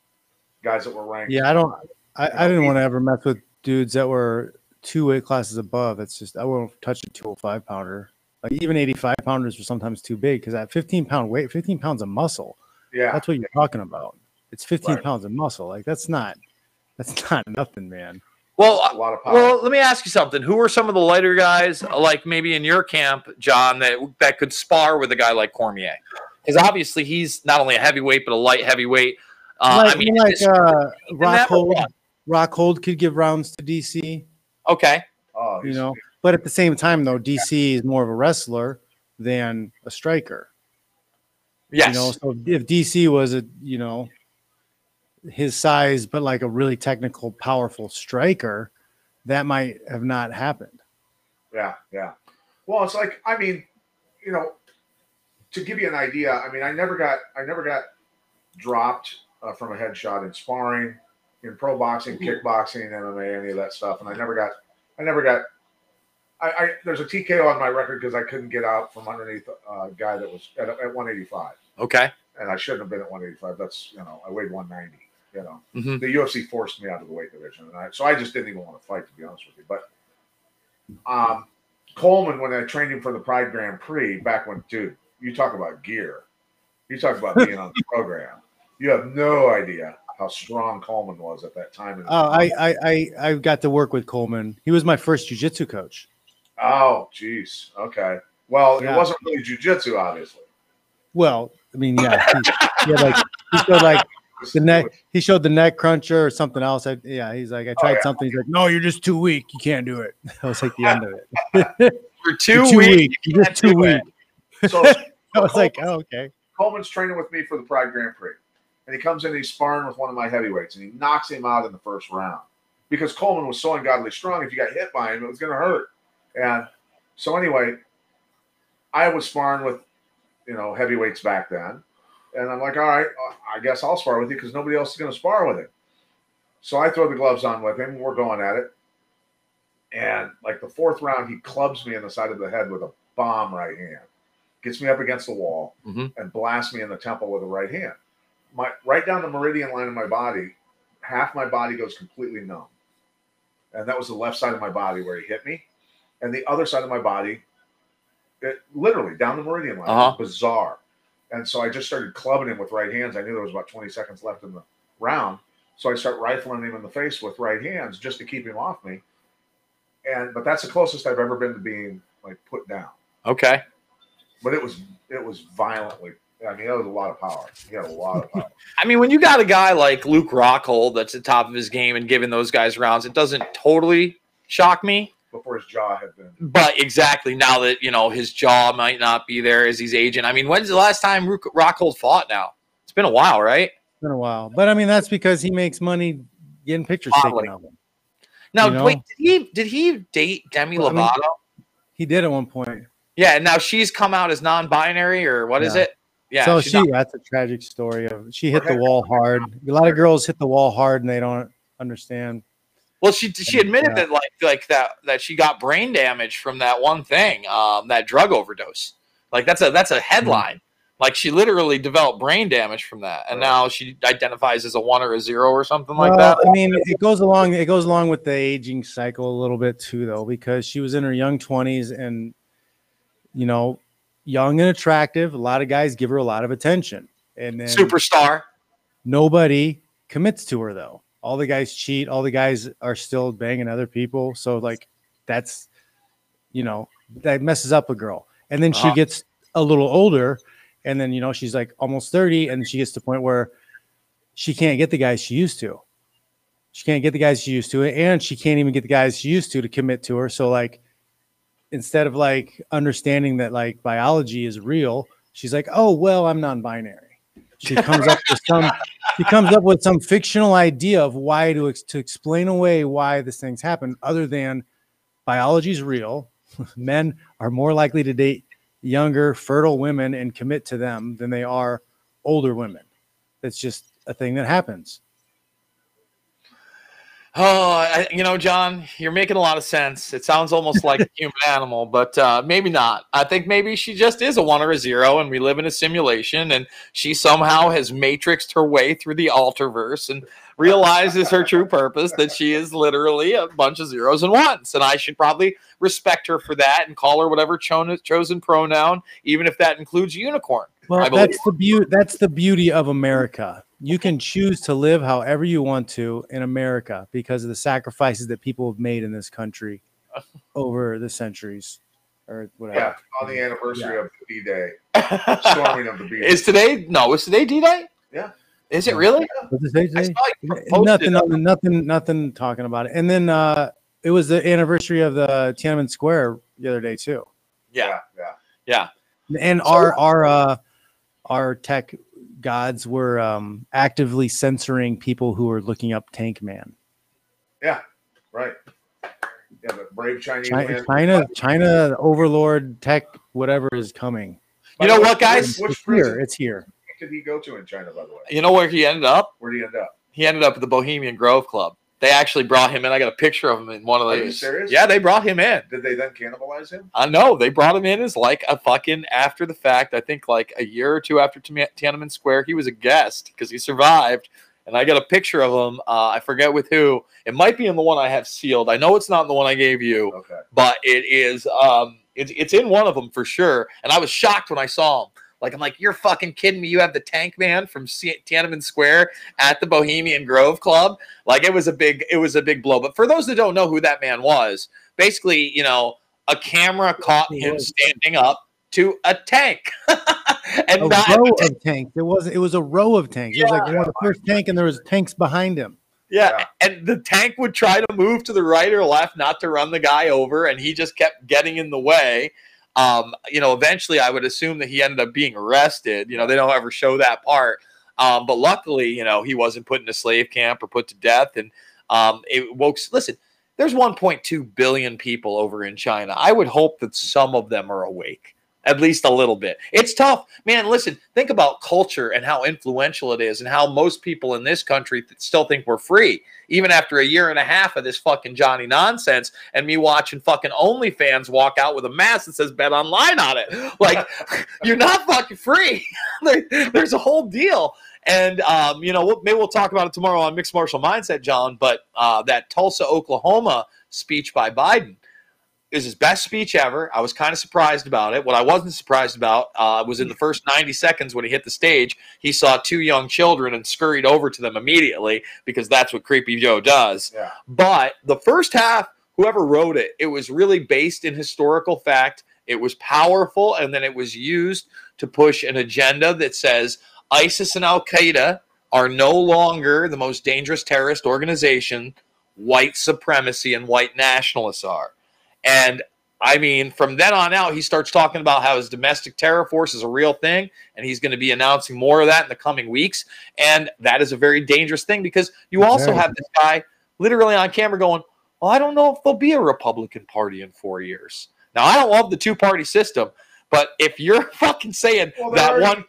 guys that were ranked. Yeah, I don't I, I didn't want to ever mess with dudes that were two weight classes above. It's just I won't touch a 205 pounder. Like even 85 pounders were sometimes too big because at 15 pound weight, 15 pounds of muscle. Yeah, That's what you're talking about. It's 15 Right. pounds of muscle. Like that's not that's not nothing, man. Well, a lot of. Well, let me ask you something. Who are some of the lighter guys, like maybe in your camp, John, that that could spar with a guy like Cormier? Because obviously he's not only a heavyweight but a light heavyweight. Uh, like I mean, like it's- uh, Rockhold. Rockhold could give rounds to DC. okay, oh, you he's- know. But at the same time, though, DC is more of a wrestler than a striker. Yes, You know, so if DC was a you know his size, but like a really technical, powerful striker, that might have not happened. Yeah, yeah. Well, it's like I mean, you know, to give you an idea, I mean, I never got I never got dropped uh, from a headshot in sparring, in pro boxing, kickboxing, MMA, any of that stuff, and I never got I never got. I, I there's a TKO on my record because I couldn't get out from underneath a guy that was at, at 185, okay, and I shouldn't have been at 185. That's you know I weighed 190. You know, Mhm. the UFC forced me out of the weight division, and I, so I just didn't even want to fight to be honest with you. But um, Coleman, when I trained him for the Pride Grand Prix, back when, dude, you talk about gear, you talk about being on the program. You have no idea how strong Coleman was at that time. in the- Oh, I, I I I got to work with Coleman. He was my first jujitsu coach. Oh, jeez. Okay. Well, Yeah. it wasn't really jujitsu, obviously. Well, I mean, yeah, he, like he showed like the neck. He showed the neck cruncher or something else. I, yeah, he's like, I tried yeah. something. He's like, No, you're just too weak. You can't do it. That was like the end of it. you're too, You're too weak. weak. you You're just too weak. So I was like, oh, okay. Coleman's training with me for the Pride Grand Prix, and he comes in and he's sparring with one of my heavyweights, and he knocks him out in the first round because Coleman was so ungodly strong. If you got hit by him, it was going to hurt. And so anyway, I was sparring with you know heavyweights back then, and I'm like, all right, I guess I'll spar with you because nobody else is going to spar with him. So I throw the gloves on with him. We're going at it. And like the fourth round, he clubs me in the side of the head with a bomb right hand, gets me up against the wall, Mhm. and blasts me in the temple with a right hand. My right down the meridian line of my body, half my body goes completely numb. And that was the left side of my body where he hit me. And the other side of my body, it, literally down the meridian line. Uh-huh. bizarre. And so I just started clubbing him with right hands. I knew there was about 20 seconds left in the round. So I start rifling him in the face with right hands just to keep him off me. And but that's the closest I've ever been to being like put down. Okay. But it was it was violently. I mean, that was a lot of power. He had a lot of power. I mean, when you got a guy like Luke Rockhold that's at the top of his game and giving those guys rounds, it doesn't totally shock me. Before his jaw had been. But exactly now that you know his jaw might not be there as he's aging. I mean, when's the last time Rockhold fought? Now it's been a while, right? It's been a while, but I mean that's because he makes money getting pictures Modeling. taken of him. Now, You know? wait, did he did he date Demi Well, I mean- Lovato? He did at one point. yeah, and now she's come out as non-binary, or what is Yeah. it? Yeah, so she's she not- that's a tragic story of she hit the wall hard. A lot of girls hit the wall hard and they don't understand. Well, she she admitted Yeah. that like like that that she got brain damage from that one thing, um, that drug overdose. Like that's a that's a headline. Like she literally developed brain damage from that, and now she identifies as a one or a zero or something like Well, that. I mean, it goes along. It goes along with the aging cycle a little bit too, though, because she was in her young twenties and, you know, young and attractive. A lot of guys give her a lot of attention, and then Superstar. nobody commits to her though. All the guys cheat. All the guys are still banging other people. So like, that's, you know, that messes up a girl. And then she Uh-huh. gets a little older, and then you know she's like almost thirty, and she gets to the point where she can't get the guys she used to. She can't get the guys she used to, and she can't even get the guys she used to to commit to her. So like, instead of like understanding that like biology is real, she's like, oh well, I'm non-binary. She comes up with some. She comes up with some fictional idea of why to ex- to explain away why this things happen, other than biology is real. Men are more likely to date younger, fertile women and commit to them than they are older women. That's just a thing that happens. Oh, I, you know, John, you're making a lot of sense. It sounds almost like a human animal, but uh, maybe not. I think maybe she just is a one or a zero, and we live in a simulation, and she somehow has matrixed her way through the alterverse and realizes her true purpose that she is literally a bunch of zeros and ones. And I should probably respect her for that and call her whatever cho- chosen pronoun, even if that includes unicorn. Well, that's the beauty. That's the beauty of America. You can choose to live however you want to in America because of the sacrifices that people have made in this country over the centuries, or whatever. Yeah, on the anniversary of the B Day, storming of the B Day. Is today? No, is today D Day? Yeah. Is it really? What's it say I today? saw you nothing, nothing, nothing, nothing talking about it. And then uh, it was the anniversary of the Tiananmen Square the other day too. Yeah, yeah. yeah. And our our uh, our tech gods were um, actively censoring people who were looking up Tank Man. Yeah, right. Yeah, the brave Chinese China, man. China, China, overlord tech, whatever is coming. You know what, guys? Which It's here. It's here. did he go to in China, by the way? You know where he ended up? Where did he end up? He ended up at the Bohemian Grove Club. They actually brought him in. I got a picture of him in one of those. Are you serious? Yeah, they brought him in. Did they then cannibalize him? I know they brought him in as like a fucking after the fact. I think like a year or two after Tian- Tiananmen Square, he was a guest because he survived. And I got a picture of him. Uh, I forget with who. It might be in the one I have sealed. I know it's not in the one I gave you, Okay. but it is. Um, it's it's in one of them for sure. And I was shocked when I saw him. Like I'm like, you're fucking kidding me. You have the Tank Man from C- Tiananmen Square at the Bohemian Grove Club. Like it was a big it was a big blow. But for those that don't know who that man was, basically, you know, a camera caught him standing up to a tank, and A not row of tanks. It was. It was a row of tanks. It was like one of the first tank, and there was tanks behind him. Yeah, Yeah. and the tank would try to move to the right or left, not to run the guy over, and he just kept getting in the way. Um, you know, eventually, I would assume that he ended up being arrested. You know, they don't ever show that part. Um, but luckily, you know, he wasn't put in a slave camp or put to death. And um, it woke. Listen, there's 1.2 billion people over in China. I would hope that some of them are awake, at least a little bit. It's tough, man. Listen, think about culture and how influential it is, and how most people in this country th- still think we're free, even after a year and a half of this fucking Johnny nonsense, and me watching fucking OnlyFans walk out with a mask that says "Bet Online" on it. Like, you're not fucking free. There- there's a whole deal. And um, you know, we'll, maybe we'll talk about it tomorrow on Mixed Martial Mindset, John. But uh, that Tulsa, Oklahoma speech by Biden is his best speech ever. I was kind of surprised about it. What I wasn't surprised about uh, was in the first 90 seconds when he hit the stage, he saw two young children and scurried over to them immediately because that's what Creepy Joe does. Yeah. But the first half, whoever wrote it, it was really based in historical fact. It was powerful, and then it was used to push an agenda that says ISIS and Al Qaeda are no longer the most dangerous terrorist organization. White supremacy and white nationalists are. And I mean, from then on out, he starts talking about how his domestic terror force is a real thing, and he's going to be announcing more of that in the coming weeks. And that is a very dangerous thing because you also have this guy literally on camera going, Well, I don't know if there'll be a Republican Party in four years. Now, I don't love the two party system, but if you're fucking saying Well, that already- one,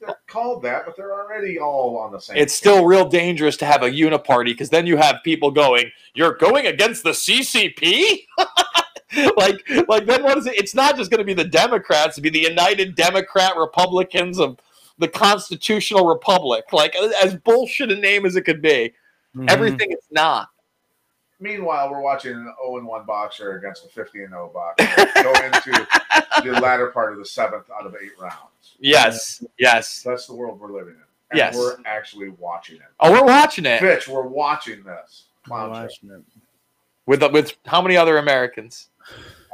They're called that, but they're already all on the same. it's still real dangerous to have a uniparty because then you have people going, "You're going against the CCP." like, like then what is it? It's not just going to be the Democrats; it'll be the United Democrat Republicans of the Constitutional Republic. Like as bullshit a name as it could be, Mhm. everything is not. Meanwhile, we're watching an 0 and 1 boxer against a 50 and 0 boxer go into the latter part of the seventh out of eight rounds. Yes, yes. That's the world we're living in. And Yes. we're actually watching it. Oh, we're watching it Bitch, we're watching this. I'm Clown show. watching it. with with how many other Americans?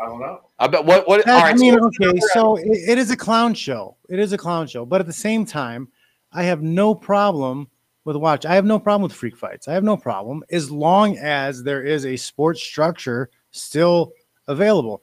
I don't know. I bet what what. That- all right, I mean, so- okay, so it, it is a clown show. It is a clown show, but at the same time, I have no problem with watch. I have no problem with freak fights. I have no problem as long as there is a sports structure still available.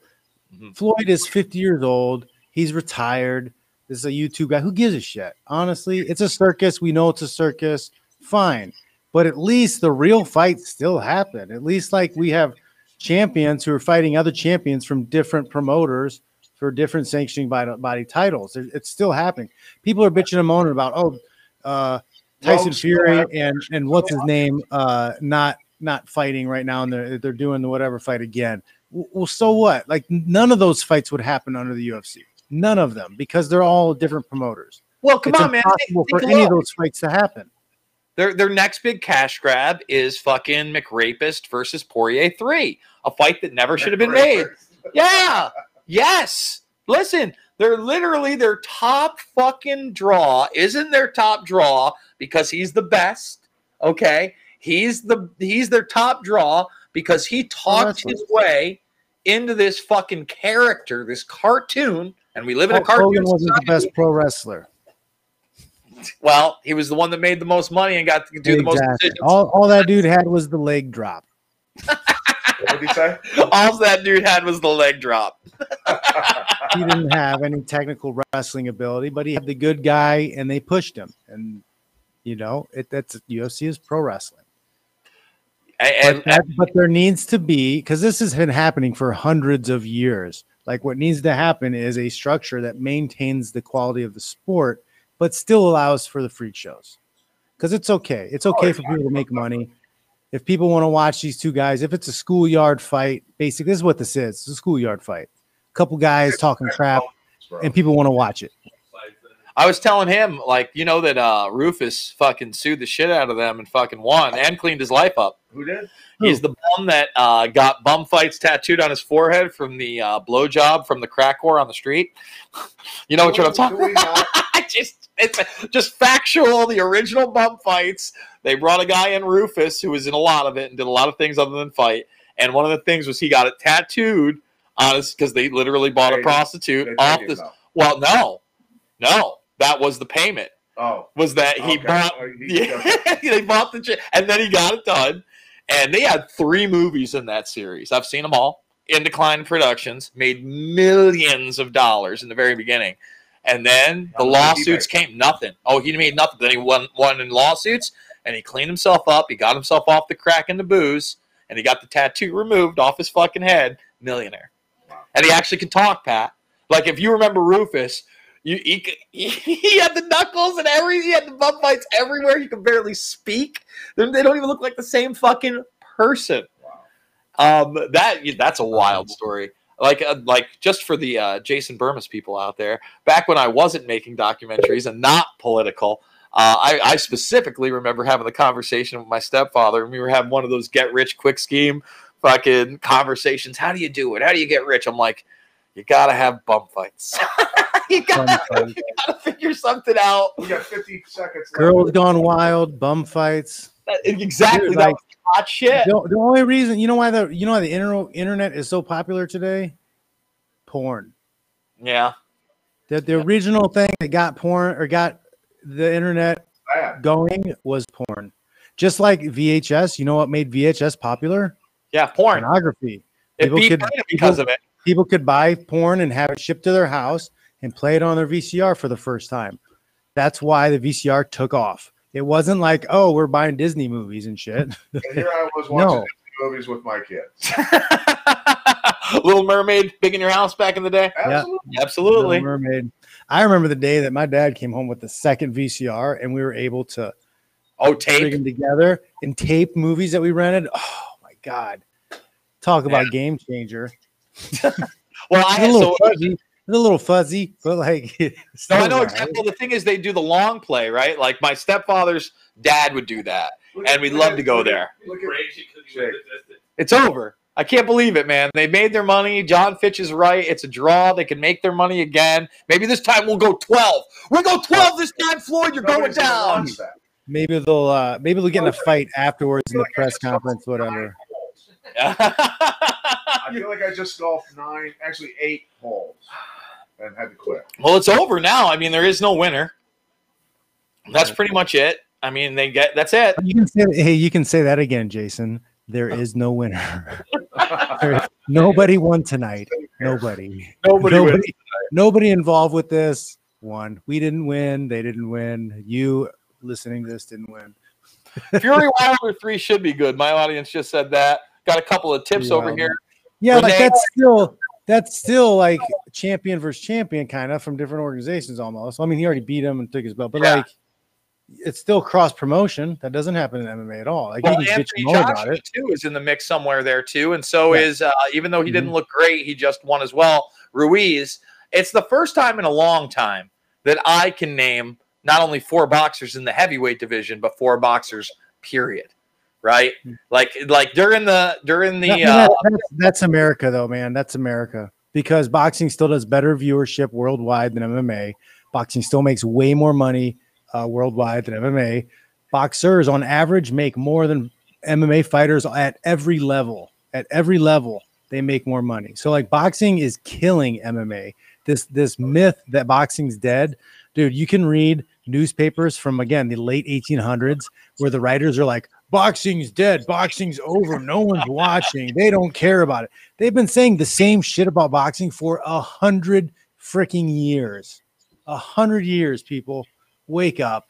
Mhm. Floyd is 50 years old. He's retired. This is a YouTube guy. Who gives a shit? Honestly, it's a circus. We know it's a circus. Fine. But at least the real fights still happen. At least like we have champions who are fighting other champions from different promoters for different sanctioning body, body titles. It- It's still happening. People are bitching and moaning about oh, uh, Tyson Fury and and what's his name uh, not not fighting right now, and they're they're doing the whatever fight again. Well, so what? Like none of those fights would happen under the UFC. None of them because they're all different promoters. well, come it's on, man. Think- impossible for think any of those fights to happen. Their their next big cash grab is fucking McRapist versus Poirier three, a fight that never should have been made. Yeah, yes. Listen, they're literally their top fucking draw. Isn't their top draw because he's the best? Okay, he's the he's their top draw because he talked his way into this fucking character, this cartoon, and we live in a Hulk cartoon. Hogan wasn't the best pro wrestler. Well, he was the one that made the most money and got to do the most decisions. All, all that dude had was the leg drop. What did he say? All that dude had was the leg drop. He didn't have any technical wrestling ability, but he had the good guy, and they pushed him. And you know, it, that's UFC is pro wrestling. And, but, that- but there needs to be because this has been happening for hundreds of years. Like what needs to happen is a structure that maintains the quality of the sport, but still allows for the freak shows. Because it's okay. It's okay for people to make money. If people want to watch these two guys, if it's a schoolyard fight, basically this is what this is. It's a schoolyard fight. A couple guys talking crap, and people want to watch it. I was telling him, like, you know, that uh, Rufus fucking sued the shit out of them and fucking won and cleaned his life up. Who did? He's the bum that uh, got bum fights tattooed on his forehead from the uh, blowjob from the crack whore on the street. You know what I'm talking not? just it's just factual. The original bum fights. They brought a guy in Rufus who was in a lot of it and did a lot of things other than fight. And one of the things was he got it tattooed on his because they literally bought a prostitute off this. him, Well, no, no, that was the payment. Oh, Was that he Okay. bought? Oh, he- Yeah, they bought the and then he got it done. And they had three movies in that series. I've seen them all. Indecline Productions made millions of dollars in the very beginning. And then the How much did he lawsuits came, nothing. Oh, he made nothing. Then he won, won in lawsuits and he cleaned himself up. He got himself off the crack and the booze and he got the tattoo removed off his fucking head. Millionaire. And he actually can talk, Pat. Like if you remember Rufus, you he, he had the knuckles and every he had the bum fights everywhere. He could barely speak. They they don't even look like the same fucking person. Um, that that's a wild story. Like uh, like just for the uh, Jason Bermas people out there, back when I wasn't making documentaries and not political. Uh, I, I specifically remember having the conversation with my stepfather, and we were having one of those get rich quick scheme fucking conversations. How do you do it? How do you get rich? I'm like, you gotta have bum fights. you, gotta, you gotta figure something out. We got 50 seconds. left. Girls gone wild, bum fights. That- exactly. Dude, that like- was hot shit. The, the only reason, you know why the you know why the inter- internet is so popular today? Porn. Yeah. The the original thing that got porn or got the internet Bad. going was porn. Just like VHS, you know what made VHS popular? Yeah. Porn. Pornography. It People beat could- because people- of it. People could buy porn and have it shipped to their house and play it on their VCR for the first time. That's why the VCR took off. It wasn't like, oh, we're buying Disney movies and shit. And here I was watching No. Disney movies with my kids. Little Mermaid, big in your house back in the day. Absolutely. Absolutely. Little Mermaid. I remember the day that my dad came home with the second VCR and we were able to Oh, tape. them together and tape movies that we rented. Oh my god! Talk about game changer. Well, I It's a had little so. fuzzy. It's a little fuzzy, but like No, I know right. exactly. Well, the thing is, they do the long play, right? Like my stepfather's dad would do that, Look and we'd love at- to go there. At It's over. I can't believe it, man. They made their money. Jon Fitch is right. It's a draw. They can make their money again. Maybe this time we'll go 12. We'll go 12 this time, Floyd. You're going Nobody's gonna down. Maybe they'll uh maybe they'll get in a fight afterwards in the press conference, whatever. I feel like I just golfed nine, actually eight holes, and had to quit. well, it's over now. I mean, there is no winner. That's pretty much it. I mean, they get that's it. You can say hey, you can say that again, Jason. There is no winner. Nobody won tonight. Nobody. Nobody nobody, wins nobody involved with this won. We didn't win. They didn't win. You listening to this didn't win. Fury Wilder 3 should be good. My audience just said that. Got a couple of tips Fury over here. Yeah, like that's still that's still like champion versus champion, kind of from different organizations almost. I mean, he already beat him and took his belt, but Yeah. like it's still cross promotion. That doesn't happen in MMA at all. Like Well, you can bitch Anthony and moan about Joshua it. too is in the mix somewhere there too, and so Yeah. is uh, even though he didn't Mhm. look great, he just won as well. Ruiz. It's the first time in a long time that I can name not only four boxers in the heavyweight division, but four boxers. Period. Right? Like like during the during the that- uh, that's, that's America, though, man. That's America because boxing still does better viewership worldwide than MMA. Boxing still makes way more money uh, worldwide than MMA. Boxers, on average, make more than MMA fighters at every level. At every level, they make more money. So, like, boxing is killing MMA. This this myth that boxing's dead, dude. You can read newspapers from again the late 1800s where the writers are like, boxing's dead, boxing's over, no one's watching, they don't care about it. They've been saying the same shit about boxing for a hundred freaking years. A hundred years, people. Wake up.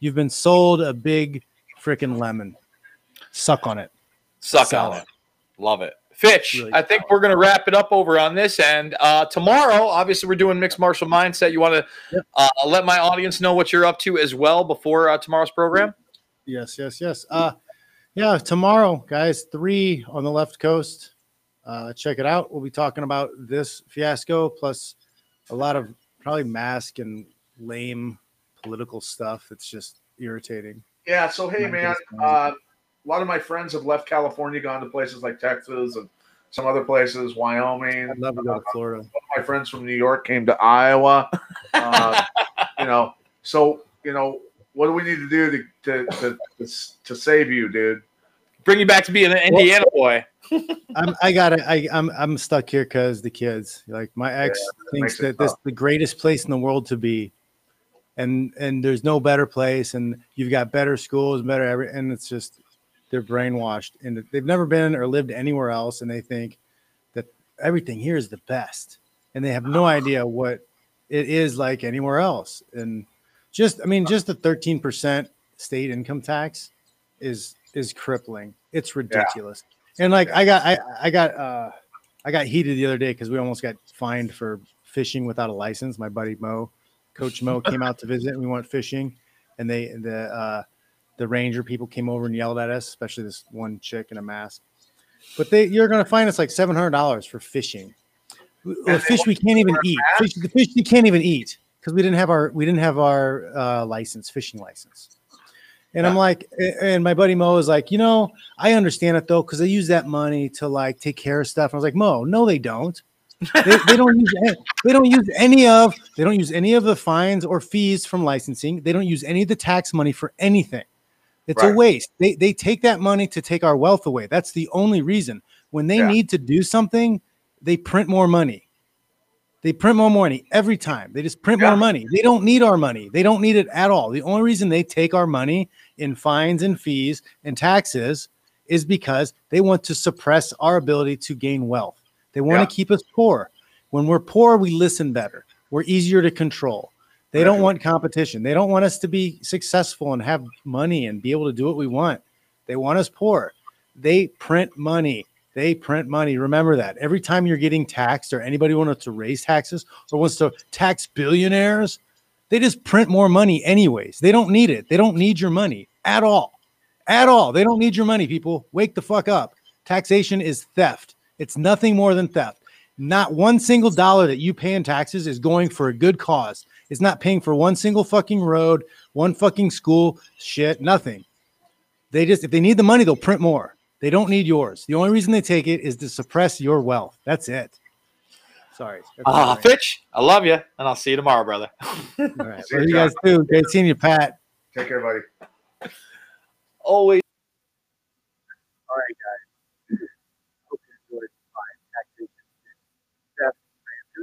You've been sold a big freaking lemon. Suck on it. suck Solid. on it. Love it. Fitch, Really I think we're going to wrap it up over on this end. Uh, tomorrow, obviously, we're doing mixed martial mindset. You want to Yep. uh, let my audience know what you're up to as well before uh, tomorrow's program? Yes, yes, yes. Uh yeah, tomorrow, guys, three on the left coast. Uh check it out. We'll be talking about this fiasco plus a lot of probably mask and lame political stuff that's just irritating. Yeah. So hey, man, uh, a lot of my friends have left California, gone to places like Texas and some other places, Wyoming. I'd love to go to Florida. my friends from New York came to Iowa. Uh, you know, so you know, what do we need to do to to to, to, to save you, dude? Bring you back to being an Indiana boy. I'm I gotta I I'm I'm stuck here because the kids. Like my ex thinks makes it that this tough. the greatest place in the world to be. And and there's no better place, and you've got better schools, better every and it's just they're brainwashed and they've never been or lived anywhere else, and they think that everything here is the best. And they have no idea what it is like anywhere else. And just, I mean, just the 13% state income tax is is crippling. It's ridiculous. And like I got I I got uh I got heated the other day because we almost got fined for fishing without a license. My buddy Mo, Coach Mo, came out to visit and we went fishing, and they the uh the ranger people came over and yelled at us, especially this one chick in a mask. But they you're gonna find us like seven hundred dollars for fishing. The fish we can't even eat. Fish, the fish you can't even eat because we didn't have our we didn't have our uh, license, fishing license. And I'm like, and my buddy Mo is like, you know, I understand it though because they use that money to like take care of stuff. And I was like, Mo, no, they don't. they, they don't use any, they don't use any of they don't use any of the fines or fees from licensing. They don't use any of the tax money for anything. It's a waste. They they take that money to take our wealth away. That's the only reason. When they Yeah. need to do something, they print more money. They print more money every time. They just print Yeah. more money. They don't need our money. They don't need it at all. The only reason they take our money in fines and fees and taxes is because they want to suppress our ability to gain wealth. They want Yeah. to keep us poor. When we're poor, we listen better. We're easier to control. They don't want competition. They don't want us to be successful and have money and be able to do what we want. They want us poor. They print money. They print money. Remember that. Every time you're getting taxed or anybody wants to raise taxes or wants to tax billionaires, they just print more money anyways. They don't need it. They don't need your money at all. At all. They don't need your money, people. Wake the fuck up. Taxation is theft. It's nothing more than theft. Not one single dollar that you pay in taxes is going for a good cause. It's not paying for one single fucking road, one fucking school, shit, nothing. They just, if they need the money, they'll print more. They don't need yours. The only reason they take it is to suppress your wealth. That's it. Sorry. Ah, all right. Fitch, I love you, and I'll see you tomorrow, brother. All right. See What you, you guys do? Great seeing you, Pat. Take care, buddy. Always. All right, guys. Hope you enjoyed my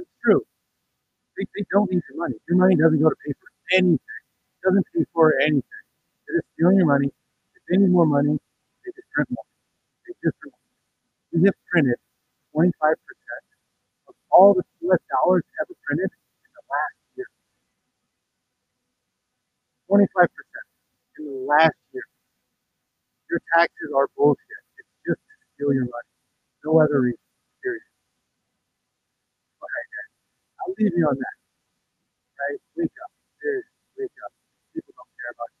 it's true. They, they don't need your money. Your money doesn't go to pay for anything. It doesn't pay for anything. They're just stealing your money. If they need more money, they just print more. Just. We have printed 25% of all the US dollars ever printed in the last year. 25% in the last year. Your taxes are bullshit. It's just to steal your money. No other reason. Period. Right, guys. I'll leave you on that. Right? Wake up. Seriously, wake up. People don't care about you.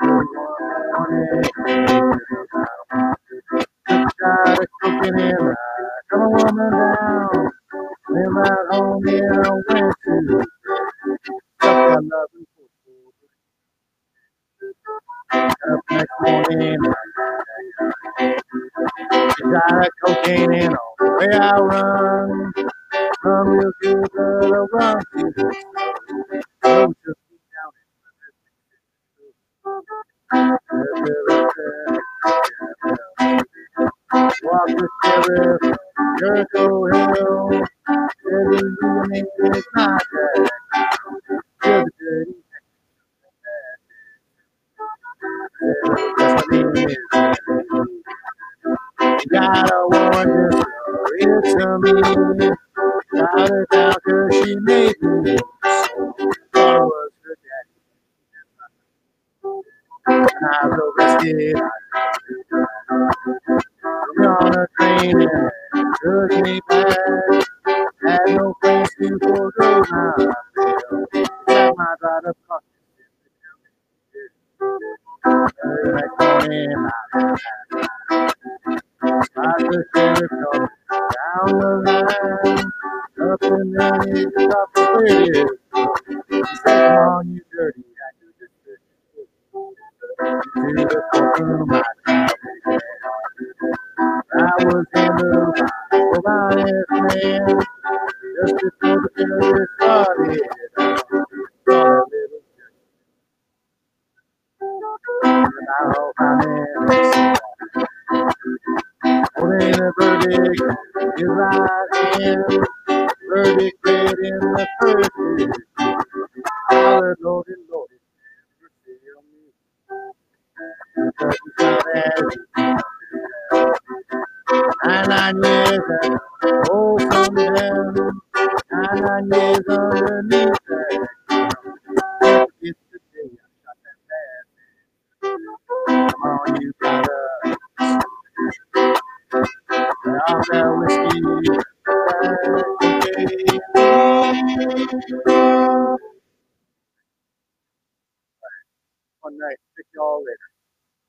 Got a cooking in a woman next morning, got cocaine in the way I run.